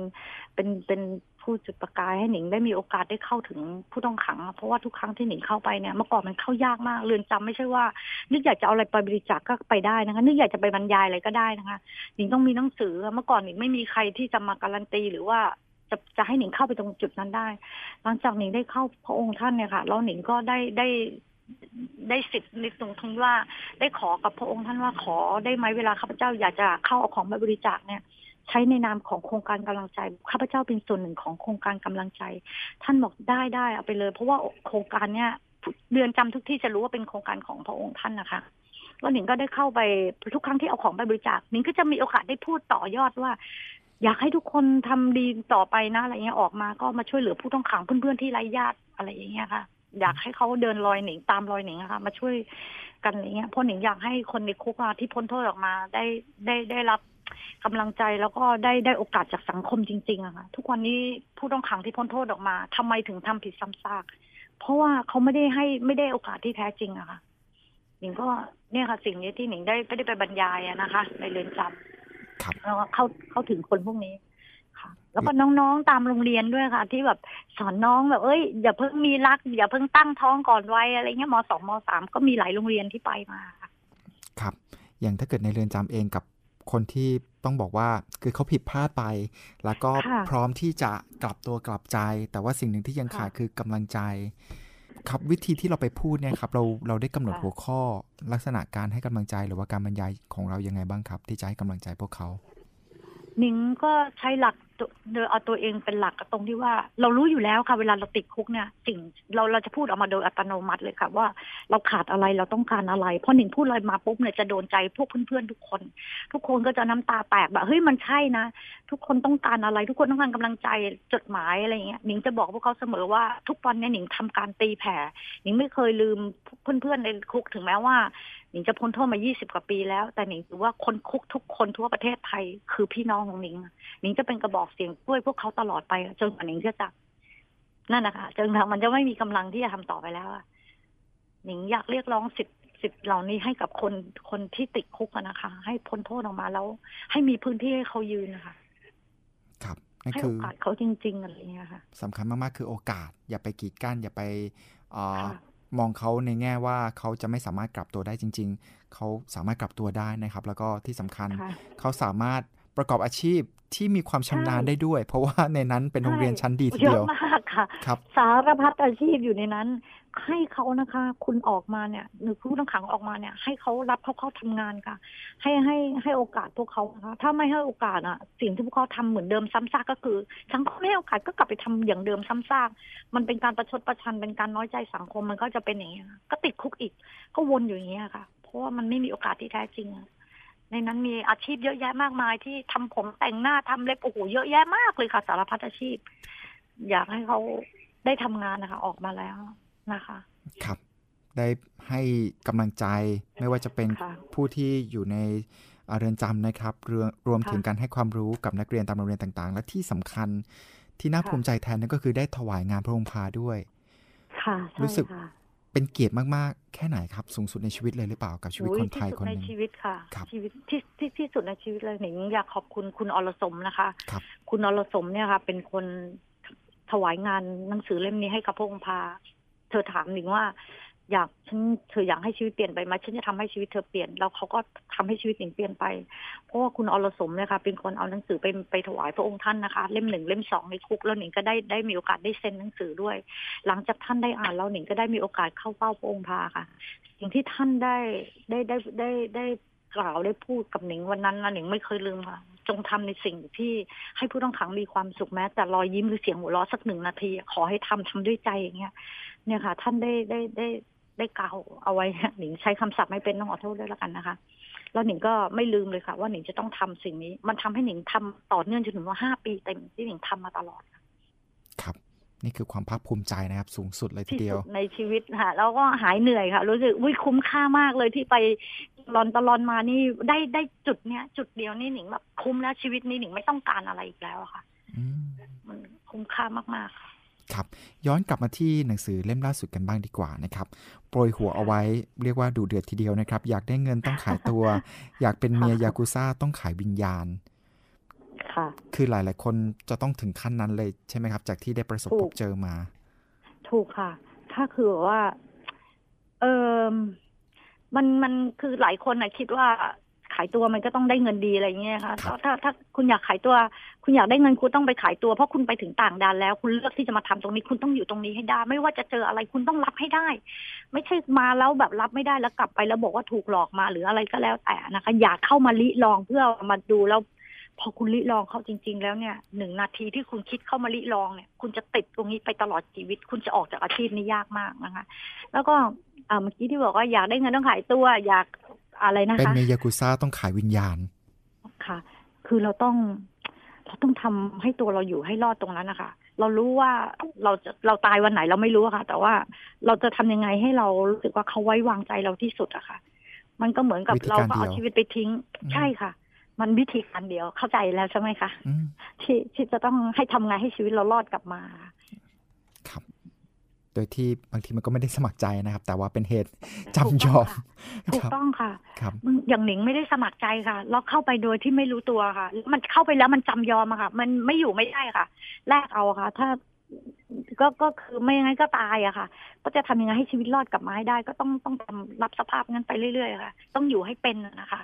เป็นเป็น ผู้จุดประกายให้หนิงได้มีโอกาสได้เข้าถึงผู้ต้องขัง เพราะว่าทุกครั้งที่หนิงเข้าไปเนี่ยเมื่อก่อนมันเข้ายากมากเรือนจำไม่ใช่ว่า นึกอยากจะเอาอะไรไปบริจาคก็ไปได้นะคะ นึกอยากจะไปบรรยายอะไรก็ได้นะคะหนิงต้องมีหนังสือเมื่อก่อนหนิงไม่มีใครที่จะมาการันตีหรือว่าจะจะให้หนิงเข้าไปตรงจุดนั้นได้ หลังจากหนิงได้เข้าพระองค์ท่านเนี่ยค่ะแล้วหนิงก็ได้ได้ได้สิทธิ์ในตรงที่ว่าได้ขอกับพระองค์ท่านว่าขอได้ไหมเวลาข้าพเจ้าอยากจะเข้าเอาของไปบริจาคเนี่ย ใช้ในนามของโครงการกำลังใจข้าพเจ้าเป็นส่วนหนึ่งของโครงการกำลังใจ ท่านบอกได้ได้เอาไปเลย เพราะว่าโครงการเนี้ยเดือนจำทุกที่จะรู้ว่าเป็นโครงการของพระองค์ท่านนะคะแล้วหนิงก็ได้เข้าไปทุกครั้งที่เอาของไปบริจาคหนิงก็จะมีโอกาสได้พูดต่อยอดว่า อยากให้ทุกคนทำดีต่อไปนะอะไรเงี้ยออกมาก็มาช่วยเหลือผู้ต้องขังเพื่อนๆที่ไร้ญาติอะไรอย่างเงี้ยค่ะ อยากให้เขาเดินรอยหนิงตามรอยหนิงนะคะมาช่วยกันอะไรเงี้ยเพราะหนิงอยากให้คนในคุกที่พ้นโทษออกมาได้ได้ได้รับ กำลังใจแล้วก็ได้ได้โอกาสจากสังคมจริงๆอะค่ะทุกวันนี้ผู้ต้องขังที่พ้นโทษออกมาทำไมถึงทำผิดซ้ำซากเพราะว่าเขาไม่ได้ให้ไม่ได้โอกาสที่แท้จริงอะค่ะหนิงก็เนี่ยค่ะสิ่งนี้ที่หนิงได้ไม่ได้ไปบรรยายอะนะคะ ในเรือนจำแล้วเข้าเข้าถึงคนพวกนี้ค่ะ แล้วก็น้องๆตามโรงเรียนด้วยค่ะ ที่แบบสอนน้องแบบเอ้ยอย่าเพิ่งมีรัก อย่าเพิ่งตั้งท้องก่อนวัยอะไรเงี้ยมสองมสามก็มีหลายโรงเรียนที่ไปมาครับ อย่างถ้าเกิดในเรือนจำเองกับ คนที่ต้องบอกว่าคือเขาผิดพลาดไป แล้วก็พร้อมที่จะกลับตัวกลับใจ แต่ว่าสิ่งหนึ่งที่ยังขาดคือกำลังใจ ครับวิธีที่เราไปพูดเนี่ยครับ เราเราได้กำหนดหัวข้อลักษณะการให้กำลังใจหรือว่าการบรรยายของเรายังไงบ้างครับ ที่จะให้กำลังใจพวกเขา นิงก็ใช้หลัก โดยเอาตัวเองเป็นหลักตรงที่ว่า เรารู้อยู่แล้วค่ะเวลาเราติดคุกเนี่ย สิ่งเราเราจะพูดออกมาโดยอัตโนมัติเลยค่ะ ว่าเราขาดอะไรเราต้องการอะไรพอหนิงพูดอะไรมาปุ๊บเนี่ยจะโดนใจพวกเพื่อนๆทุกคน ทุกคนก็จะน้ำตาแตกแบบเฮ้ยมันใช่นะ ทุกคนต้องการอะไร ทุกคนต้องการกำลังใจจดหมายอะไรเงี้ยหนิงจะบอกพวกเขาเสมอว่าทุกวันเนี่ยหนิงทำการตีแผ่หนิงไม่เคยลืมเพื่อนๆในคุกถึงแม้ว่าหนิงจะพ้นโทษมา 20 กว่าปีแล้ว แต่หนิงถือว่าคนคุกทุกคนทั่วประเทศไทยคือพี่น้องของหนิงหนิงจะเป็นกระบอกเสียงช่วยพวกเขาตลอดไปจนกว่าหนิงจะจับนั่นนะคะจนทางมันจะไม่มีกำลังที่จะทำต่อไปแล้วหนิงอยากเรียกร้องสิทธิ์สิทธิ์เหล่านี้ให้กับคนคนที่ติดคุกนะคะ ให้พ้นโทษออกมาแล้ว ให้มีพื้นที่ให้เขายืนนะคะครับนั่นให้คืโออกาสเขาจริง ๆ อะไรอย่างเงี้ยค่ะสำคัญมากๆคือโอกาส อย่าไปกีดกั้น อย่าไปเออค่ะมองเขาในแง่ว่าเขาจะไม่สามารถกลับตัวได้จริง ๆ เขาสามารถกลับตัวได้นะครับ แล้วก็ที่สำคัญค่ะเขาสามารถ ประกอบอาชีพที่มีความชำนาญใช่ได้ด้วย เพราะว่าในนั้นเป็นโรงเรียนชั้นดีทีเยเดียวอะมากค่ะครับสารพัดอาชีพอยู่ในนั้น ให้เขานะคะ คุณออกมาเนี่ยหรือผู้ต้องขังออกมาเนี่ย ให้เขารับเขาเข้าทำงานค่ะ ให้ให้ให้โอกาสพวกเขานะคะถ้าไม่ให้โอกาสอะ สิ่งที่พวกเขาทำเหมือนเดิมซ้ำซากก็คือสังคมไม่ให้โอกาสก็กลับไปทำอย่างเดิมซ้ำซากมันเป็นการประชดประชันเป็นการน้อยใจสังคมมันก็จะเป็นอย่างนี้ยค่ะก็ติดคุกอีก ก็วนอยู่อย่างนี้ยค่ะ เพราะว่ามันไม่มีโอกาสที่แท้จริงอะ ในนั้นมีอาชีพเยอะแยะมากมายที่ทำผมแต่งหน้าทำเล็บโอ้โหเยอะแยะมากเลยค่ะ สารพัดอาชีพ อยากให้เขาได้ทำงานนะคะ ออกมาแล้วนะคะ ครับ ได้ให้กำลังใจไม่ว่าจะเป็นค่ะผู้ที่อยู่ในเอ่อเรือนจำนะครับรวมรวมค่ะถึงการให้ความรู้กับนักเรียนตามโรงเรียนต่าง ๆ และที่สำคัญที่น่าค่ะภูมิใจแทนนั่นก็คือได้ถวายงานพระองค์พาด้วยค่ะใช่รู้สึกค่ะ เป็นเกียรติมากๆ แค่ไหนครับ สูงสุดในชีวิตเลยหรือเปล่ากับชีวิตโอ้คนไทยที่สุดคนหในนึ่งชีวิตค่ะครับชีวิตที่ที่ที่สุดในชีวิตเลยหนิงอยากขอบคุณคุณอรสมนะคะครับคุณอรสมเนี่ยค่ะ เป็นคนถวายงานหนังสือเล่มนี้ให้กับพระองค์พาเธอถามหนิงว่า อยากฉันเธออยากให้ชีวิตเปลี่ยนไปไหมฉันจะทำให้ชีวิตเธอเปลี่ยน แล้วเขาก็ทำให้ชีวิตหนิงเปลี่ยนไป เพราะว่าคุณอรสมเนี่ยค่ะเป็นคนเอาหนังสือไปไปถวายพระองค์ท่านนะคะ เล่มหนึ่งเล่มสองในคุกแล้วหนิงก็ได้ได้มีโอกาสได้เซ็นหนังสือด้วย หลังจากท่านได้อ่านแล้วหนิงก็ได้มีโอกาสเข้าเฝ้าพระองค์พาค่ะ สิ่งที่ท่านได้ได้ได้ได้ได้กล่าวได้พูดกับหนิงวันนั้นนะหนิงไม่เคยลืมค่ะจงทำในสิ่งที่ให้ผู้ต้องขังมีความสุขแม้ แต่รอยยิ้มหรือเสียงหัวเราะสักหนึ่งนาที ขอให้ทำทำด้วยใจอย่างเงี้ยเนี่ยค่ะ ท่านได้ได้ได้ ได้กล่าวเอาไว้หนิงใช้คำศัพท์ไม่เป็นต้องขอโทษด้วยแล้วกันนะคะ แล้วหนิงก็ไม่ลืมเลยค่ะ ว่าหนิงจะต้องทำสิ่งนี้ มันทำให้หนิงทำต่อเนื่องจนถึงว่าห้าปีเต็มที่หนิงทำมาตลอดครับ นี่คือความภาคภูมิใจนะครับ สูงสุดเลยทีที่เดียวสุดในชีวิตค่ะแล้วก็หายเหนื่อยค่ะ รู้สึกวิคุ้มค่ามากเลยที่ไปลอนตลอนมานี่ได้ได้จุดเนี้ย จุดเดียวนี่หนิงแบบคุ้มแล้วชีวิตนี้หนิงไม่ต้องการอะไรอีกแล้วอะค่ะอืมมันคุ้มค่ามากๆค่ะ ครับย้อนกลับมาที่หนังสือเล่มล่าสุดกันบ้างดีกว่านะครับโปรยหัวเอาไว้เรียกว่าดูเดือดทีเดียวนะครับ อยากได้เงินต้องขายตัว อยากเป็นเมียยากุซ่าต้องขายวิญญาณค่ะคือหลาย ๆ คนจะต้องถึงขั้นนั้นเลยใช่ไหมครับ จากที่ได้ประสบถูพกบเจอมา ถูกค่ะ ถ้าคือว่า เออมันมันคือหลายคนนะคิดว่า ขายตัวมันก็ต้องได้เงินดีอะไรเงี้ยค่ะครับถ้าถ้าคุณอยากขายตัว คุณอยากได้เงินคุณต้องไปขายตัวเพราะคุณไปถึงต่างดานแล้ว คุณเลือกที่จะมาทำตรงนี้คุณต้องอยู่ตรงนี้ให้ได้ ไม่ว่าจะเจออะไรคุณต้องรับให้ได้ ไม่ใช่มาแล้วแบบรับไม่ได้แล้วกลับไปแล้วบอกว่าถูกหลอกมาหรืออะไรก็แล้วแต่นะคะ อยากเข้ามาลิลองเพื่อมาดูแล้วพอคุณลิลองเข้าจริง ๆ แล้วเนี่ยหนึ่งนาทีที่คุณคิดเข้ามาลิลองเนี่ย คุณจะติดตรงนี้ไปตลอดชีวิต คุณจะออกจากอาชีพนี้ยากมากนะคะ แล้วก็อ่าเมื่อกี้ที่บอกว่าอยากได้เงินต้องขายตัว อยาก อะไรนะเป็นคะเมียยากุซ่าต้องขายวิญญาณ ค่ะ คือเราต้อง เราต้องทำให้ตัวเราอยู่ให้รอดตรงนั้นนะคะ เรารู้ว่าเราจะเราตายวันไหนเราไม่รู้อะค่ะ แต่ว่าเราจะทำยังไงให้เรารู้สึกว่าเขาไว้วางใจเราที่สุดอะค่ะ มันก็เหมือนกับวิธีเราการก็เอาเดียวชีวิตไปทิ้งอืมใช่ค่ะ มันวิธีการเดียวเข้าใจแล้วใช่ไหมคะอืมที่ที่จะต้องให้ทำไงให้ชีวิตเรารอดกลับมาครับ โดยที่บางทีมันก็ไม่ได้สมัครใจนะครับ แต่ว่าเป็นเหตุถูกจำยต้อองมค่ะคถูกรับต้องค่ะครับมึงอย่างหนิงไม่ได้สมัครใจค่ะเราเข้าไปโดยที่ไม่รู้ตัวค่ะ มันเข้าไปแล้วมันจำยอมอะค่ะ มันไม่อยู่ไม่ได้ค่ะ แลกเอาค่ะ ถ้าก็ก็คือไม่งั้นก็ตายอะค่ะ ก็จะทำยังไงให้ชีวิตรอดกลับมาให้ได้ ก็ต้องต้องทำรับสภาพงั้นไปเรื่อยๆค่ะ ต้องอยู่ให้เป็นอะนะคะ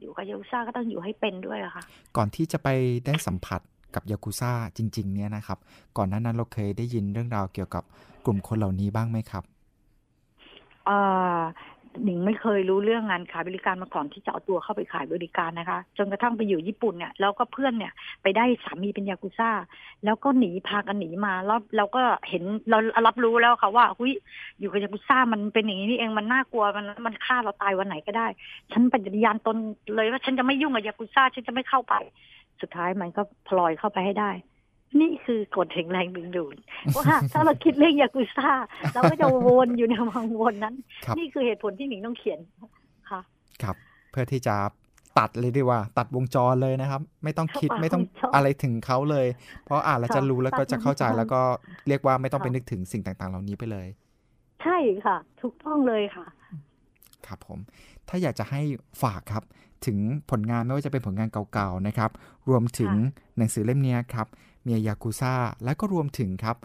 อยู่กับยากุซ่าก็ต้องอยู่ให้เป็นด้วยอะค่ะ ก่อนที่จะไปได้สัมผัสกับยากุซ่าจริง ๆ เนี่ยนะครับ ก่อนหน้านั้นเราเคยได้ยินเรื่องราวเกี่ยวกับ กลุ่มคนเหล่านี้บ้างไหมครับอ่อหนิงไม่เคยรู้เรื่องงานขายบริการมาก่อนที่จะเอาตัวเข้าไปขายบริการนะคะ จนกระทั่งไปอยู่ญี่ปุ่นเนี่ยแล้วก็เพื่อนเนี่ยไปได้สามีเป็นยากุซ่า แล้วก็หนีพากันหนีมาแล้วเราก็เห็นเรารับรู้แล้วค่ะว่าหุยอยู่กับยากุซ่ามันเป็นอย่างนี้นี่เองมันน่ากลัวมันมันฆ่าเราตายวันไหนก็ได้ ฉันปฏิญาณตนเลยว่าฉันจะไม่ยุ่งกับยากุซ่าฉันจะไม่เข้าไป สุดท้ายมันก็พลอยเข้าไปให้ได้ นี่คือกฎแห่งแรงดึงดูดว่าถ้าเราคิดเรื่องยากุซ่าเราก็จะวนอยู่ในวังวนนั้นครับนี่คือเหตุผลที่หนิงต้องเขียนค่ะ ครับ เพื่อที่จะตัดเลยดีกว่า ตัดวงจรเลยนะครับ ไม่ต้องคิดตัดวงจรไม่ต้องอะไรถึงเขาเลย เพราะอ่านแล้วจะรู้แล้วก็จะเข้าใจตัดวงจรแล้วก็เรียกว่าไม่ต้องค่ะไปนึกถึงสิ่งต่างๆ เหล่านี้ไปเลย ใช่ค่ะ ถูกต้องเลยค่ะ ครับผม ถ้าอยากจะให้ฝากครับถึงผลงานไม่ว่าจะเป็นผลงานเก่าๆนะครับ รวมถึงหนังสือเล่มเนี้ยครับ เมียยากุซ่า และก็รวมถึงครับ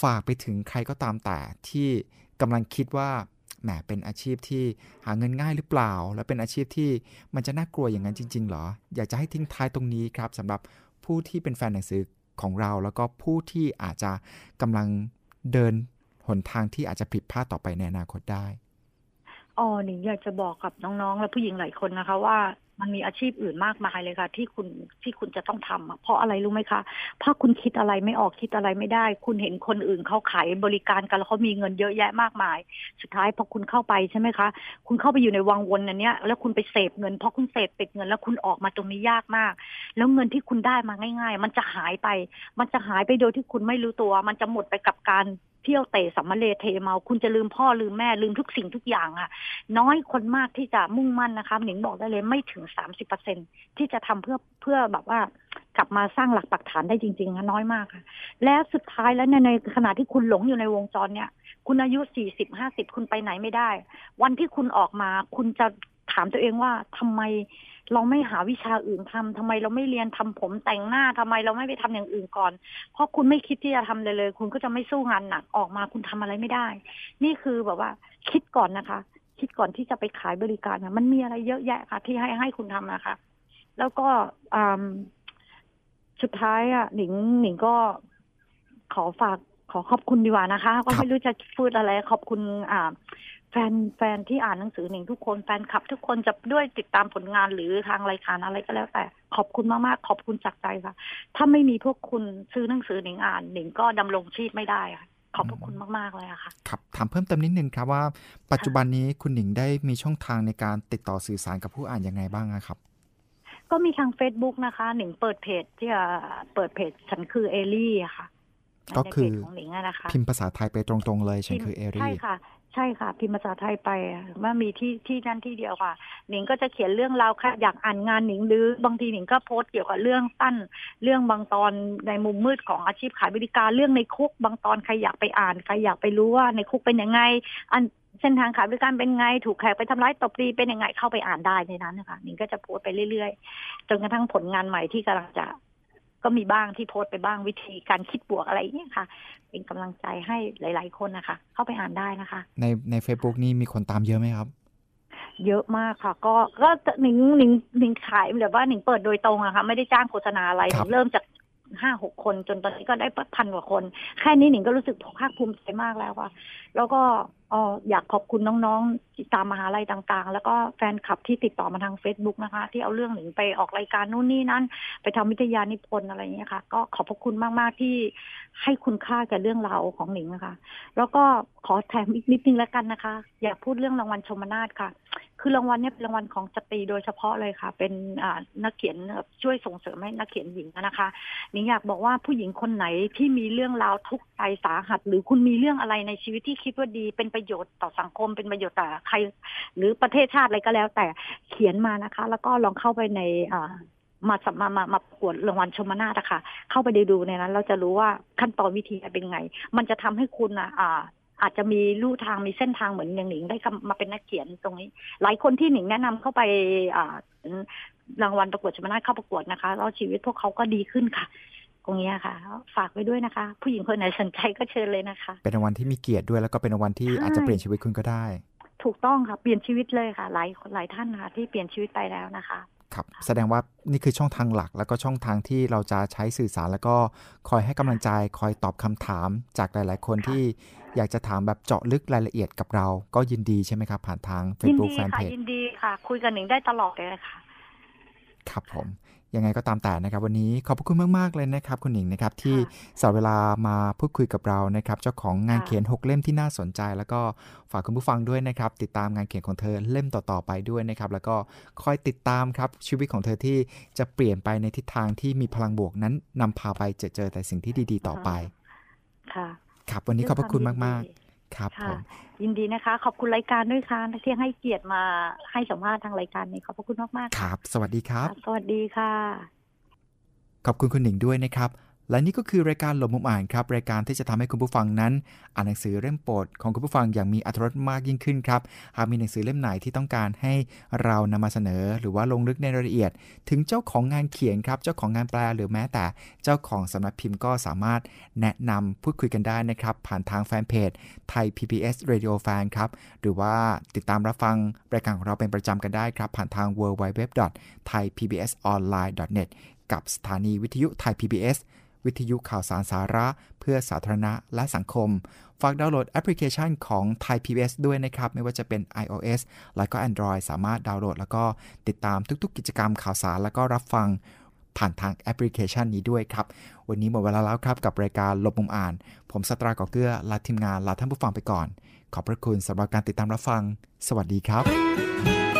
ฝากไปถึงใครก็ตามแต่ที่กำลังคิดว่าแหมเป็นอาชีพที่หาเงินง่ายหรือเปล่า และเป็นอาชีพที่มันจะน่ากลัวอย่างนั้นจริง ๆ หรอ อยากจะให้ทิ้งท้ายตรงนี้ครับสำหรับผู้ที่เป็นแฟนหนังสือของเรา แล้วก็ผู้ที่อาจจะกำลังเดินหนทางที่อาจจะผิดพลาดต่อไปในอนาคตได้อ๋อหนิงอยากจะบอกกับน้องๆ และผู้หญิงหลายคนนะคะว่า มันมีอาชีพอื่นมากมายเลยค่ะ ที่คุณที่คุณจะต้องทำอะเพราะอะไรรู้ไหมคะเพราะคุณคิดอะไรไม่ออกคิดอะไรไม่ได้ คุณเห็นคนอื่นเขาขายบริการกันแล้วเขามีเงินเยอะแยะมากมาย สุดท้ายพอคุณเข้าไปใช่ไหมคะ คุณเข้าไปอยู่ในวังวนอันเนี้ยแล้วคุณไปเสพเงินเพราะคุณเสพติดเงินแล้วคุณออกมาตรงนี้ยากมาก แล้วเงินที่คุณได้มาง่าย ๆ มันจะหายไป มันจะหายไปโดยที่คุณไม่รู้ตัว มันจะหมดไปกับการ เที่ยวเตะสัมมาเลเทเมา คุณจะลืมพ่อลืมแม่ลืมทุกสิ่งทุกอย่างอะน้อยคนมากที่จะมุ่งมั่นนะคะหนิงบอกได้เลยไม่ถึงสามสิบเปอร์เซ็นที่จะทำเพื่อเพื่อแบบว่ากลับมาสร้างหลักปักฐานได้จริงๆนะน้อยมากค่ะและสุดท้ายแล้วเนี่ยในขณะที่คุณหลงอยู่ในวงจรเนี่ย คุณอายุสี่สิบห้าสิบคุณไปไหนไม่ได้ วันที่คุณออกมา คุณจะถามตัวเองว่าทำไม เราไม่หาวิชาอื่นทำทำไมเราไม่เรียนทำผมแต่งหน้าทำไมเราไม่ไปทำอย่างอื่นก่อน เพราะคุณไม่คิดที่จะทำเลยเลย คุณก็จะไม่สู้งานหนักออกมาคุณทำอะไรไม่ได้ นี่คือแบบว่าคิดก่อนนะคะ คิดก่อนที่จะไปขายบริการนะมันมีอะไรเยอะแยะค่ะ ที่ให้ให้คุณทำนะคะ แล้วก็อืมสุดท้ายอะหนิงหนิงก็ขอฝากขอขอบคุณดีกว่านะคะ ก็ไม่รู้จะพูดอะไรขอบคุณอ่า แฟนแฟนที่อ่านหนังสือหนิงทุกคนแฟนคลับ ทุกคนจะด้วยติดตามผลงานหรือทางรายการอะไรก็แล้วแต่ ขอบคุณมากๆ ขอบคุณจากใจค่ะ ถ้าไม่มีพวกคุณซื้อหนังสือหนิงอ่านหนิงก็ดำรงชีพไม่ได้ค่ะขอบพระคุณมาก ๆ เลยอะค่ะ ครับ ถามเพิ่มเติมนิดนึงครับว่า ปัจจุบันนี้คุณหนิงได้มีช่องทางในการติดต่อสื่อสารกับผู้อ่านยังไงบ้างอะครับ ก็มีทาง Facebook นะคะ หนิงเปิดเพจที่จะเปิดเพจฉันคือเอลี่อะค่ะ ก็คือในเพจของหนิงอะนะคะ พิมพ์ภาษาไทยไปตรง ๆ เลยฉันคือเอใช่รี่ค่ะ ใช่ค่ะ พิมพ์ภาษาไทยไปว่ามีที่ที่นั่นที่เดียวค่ะ หนิงก็จะเขียนเรื่องราวค่ะอยากอ่านงานหนิงหรือบางทีหนิงก็โพสต์เกี่ยวกับเรื่องสั้น เรื่องบางตอนในมุมมืดของอาชีพขายบริการเรื่องในคุก บางตอนใครอยากไปอ่านใครอยากไปรู้ว่าในคุกเป็นยังไง อันเส้นทางขายบริการเป็นไง ถูกแขกไปทำร้ายตบตีเป็นยังไงเข้าไปอ่านได้ในนั้นนะคะหนิงก็จะโพสต์ไปเรื่อยๆ จนกระทั่งผลงานใหม่ที่กำลังจะ ก็มีบ้างที่โพสต์ไปบ้างวิธีการคิดบวกอะไรอย่างเงี้ยค่ะ เป็นกำลังใจให้หลาย ๆ คนนะคะ เข้าไปอ่านได้นะคะ ในใน Facebook นี่มีคนตามเยอะไหมครับ เยอะมากค่ะ ก็ก็หนิงหนิงหนิงขายแบบว่าหนิงเปิดโดยตรงอะค่ะไม่ได้จ้างโฆษณาอะไรหครันิบงเริ่มจากห้าหกคนจนตอนนี้ก็ได้พันกว่าคน แค่นี้หนิงก็รู้สึกภาคภูมิใจมากแล้วค่ะ แล้วก็เอออยากขอบคุณน้องๆตามมหาลัยต่างๆ แล้วก็แฟนคลับที่ติดต่อมาทาง Facebook นะคะ ที่เอาเรื่องหนิงไปออกรายการนู่นนี่นั่น ไปทำวิทยานิพนธ์อะไรอย่างเงี้ยค่ะ ก็ขอบพระคุณมากๆที่ให้คุณค่าแก่เรื่องราวของหนิงนะคะ แล้วก็ขอแถมอีกนิดนึงแล้วกันนะคะ อยากพูดเรื่องรางวัลชมนาทค่ะ คือรางวัลเนี้เป็นรางวัลของสตรีโดยเฉพาะเลยค่ะ เป็นอ่านักเขียนช่วยส่งเสริมให้นักเขียนหญิงนะคะหนิงอยากบอกว่าผู้หญิงคนไหนที่มีเรื่องราวทุกข์ใจสาหัส หรือคุณมีเรื่องอะไรในชีวิตที่คิดว่าดีเป็นประโยชน์ต่อสังคมเป็นประโยชน์ต่อใคร หรือประเทศชาติอะไรก็แล้ว แต่เขียนมานะคะ แล้วก็ลองเข้าไปในมาสัมมามามาประกวดรางวัลชมนาทอะค่ะ เข้าไปดูในนั้น เราจะรู้ว่าขั้นตอนวิธีเป็นไง มันจะทำให้คุณอะอ่าอาจจะมีลู่ทางมีเส้นทางเหมือนอย่างหนิงได้มาเป็นนักเขียนตรงนี้ หลายคนที่หนิงแนะนำเข้าไปอ่ารางวัลประกวดชมนาเข้าประกวดนะคะแล้วชีวิตพวกเขาก็ดีขึ้นค่ะ ตรงนี้ค่ะ ฝากไว้ด้วยนะคะ ผู้หญิงคนไหนสนใจก็เชิญเลยนะคะ เป็นรางวัลที่มีเกียรติด้วย แล้วก็เป็นรางวัลที่ใช่อาจจะเปลี่ยนชีวิตคุณก็ได้ ถูกต้องค่ะ เปลี่ยนชีวิตเลยค่ะ หลายหลายท่านค่ะ ที่เปลี่ยนชีวิตไปแล้วนะคะครับแสดงว่านี่คือช่องทางหลักแล้วก็ช่องทางที่เราจะใช้สื่อสาร แล้วก็คอยให้กำลังใจคอยตอบคำถามจากหลาย ๆ คนค่ะที่อยากจะถามแบบเจาะลึกรายละเอียดกับเรา ก็ยินดีใช่ไหมครับ ผ่านทางยิน Facebook ดี Fan ค่ะ Page ยินดีค่ะ คุยกับหนิงได้ตลอดเลยค่ะ ครับผม ยังไงก็ตามแต่นะครับ วันนี้ขอบพระคุณมากๆเลยนะครับ คุณหนิงนะครับที่ค่ะสละเวลามาพูดคุยกับเรานะครับ เจ้าของงานค่ะเขียน 6 เล่มที่น่าสนใจ แล้วก็ฝากคุณผู้ฟังด้วยนะครับ ติดตามงานเขียนของเธอเล่มต่อๆไปด้วยนะครับ แล้วก็คอยติดตามครับชีวิตของเธอที่จะเปลี่ยนไปในทิศทางที่มีพลังบวกนั้นนำพาไปเจอเจอแต่สิ่งที่ดี ๆ ต่อไป ค่ะ ครับ วันนี้ขอบพระคุณมากด้วยวยินดีๆ ครับผค่ะ ม ยินดีนะคะ ขอบคุณรายการด้วยค่ะที่ให้เกียรติมาให้สัมภาษณ์ทางรายการนี้ขอบพระคุณมากๆครับ สวัสดีครับ สวัสดีค่ะ ขอบคุณคุณหนิงด้วยนะครับ และนี่ก็คือรายการหลบมุมอ่านครับรายการที่จะทำให้คุณผู้ฟังนั้น อ่านหนังสือเล่มโปรดของคุณผู้ฟังอย่างมีอรรถรสมากยิ่งขึ้นครับหากมีหนังสือเล่มไหนที่ต้องการให้เรานำมาเสนอ หรือว่าลงลึกในรายละเอียด ถึงเจ้าของงานเขียนครับเจ้าของงานแปลหรือแม้แต่เจ้าของสำนักพิมพ์ก็สามารถแนะนำพูดคุยกันได้นะครับผ่านทางแฟนเพจไทย PBS Radio Fan ครับหรือว่าติดตามรับฟังรายการของเราเป็นประจำกันได้ครับผ่านทาง www.thaipbsonline.net กับสถานีวิทยุไทย PBS วิทยุข่าวสารสาระ เพื่อสาธารณะและสังคม ฝากดาวน์โหลดแอปพลิเคชันของไทย PBS ด้วยนะครับ ไม่ว่าจะเป็น iOS และก็ Android สามารถดาวน์โหลด แล้วก็ติดตามทุกๆ กิจกรรมข่าวสาร แล้วก็รับฟังผ่านทางแอปพลิเคชันนี้ด้วยครับ วันนี้หมดเวลาแล้วครับกับรายการหลบมุมอ่าน ผมสตรากอเกื้อลาทีมงานลาท่านผู้ฟังไปก่อน ขอบพระคุณสำหรับการติดตามรับฟัง สวัสดีครับ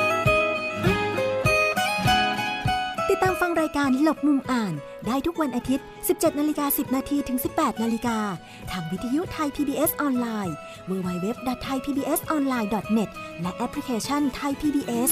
การหลบมุมอ่านได้ทุกวันอาทิตย์ 17นาฬิกา10 นาทีถึง 18นาฬิกาทางวิทยุไทย PBS ออนไลน์ www.thaipbsonline.net และแอปพลิเคชัน Thai PBS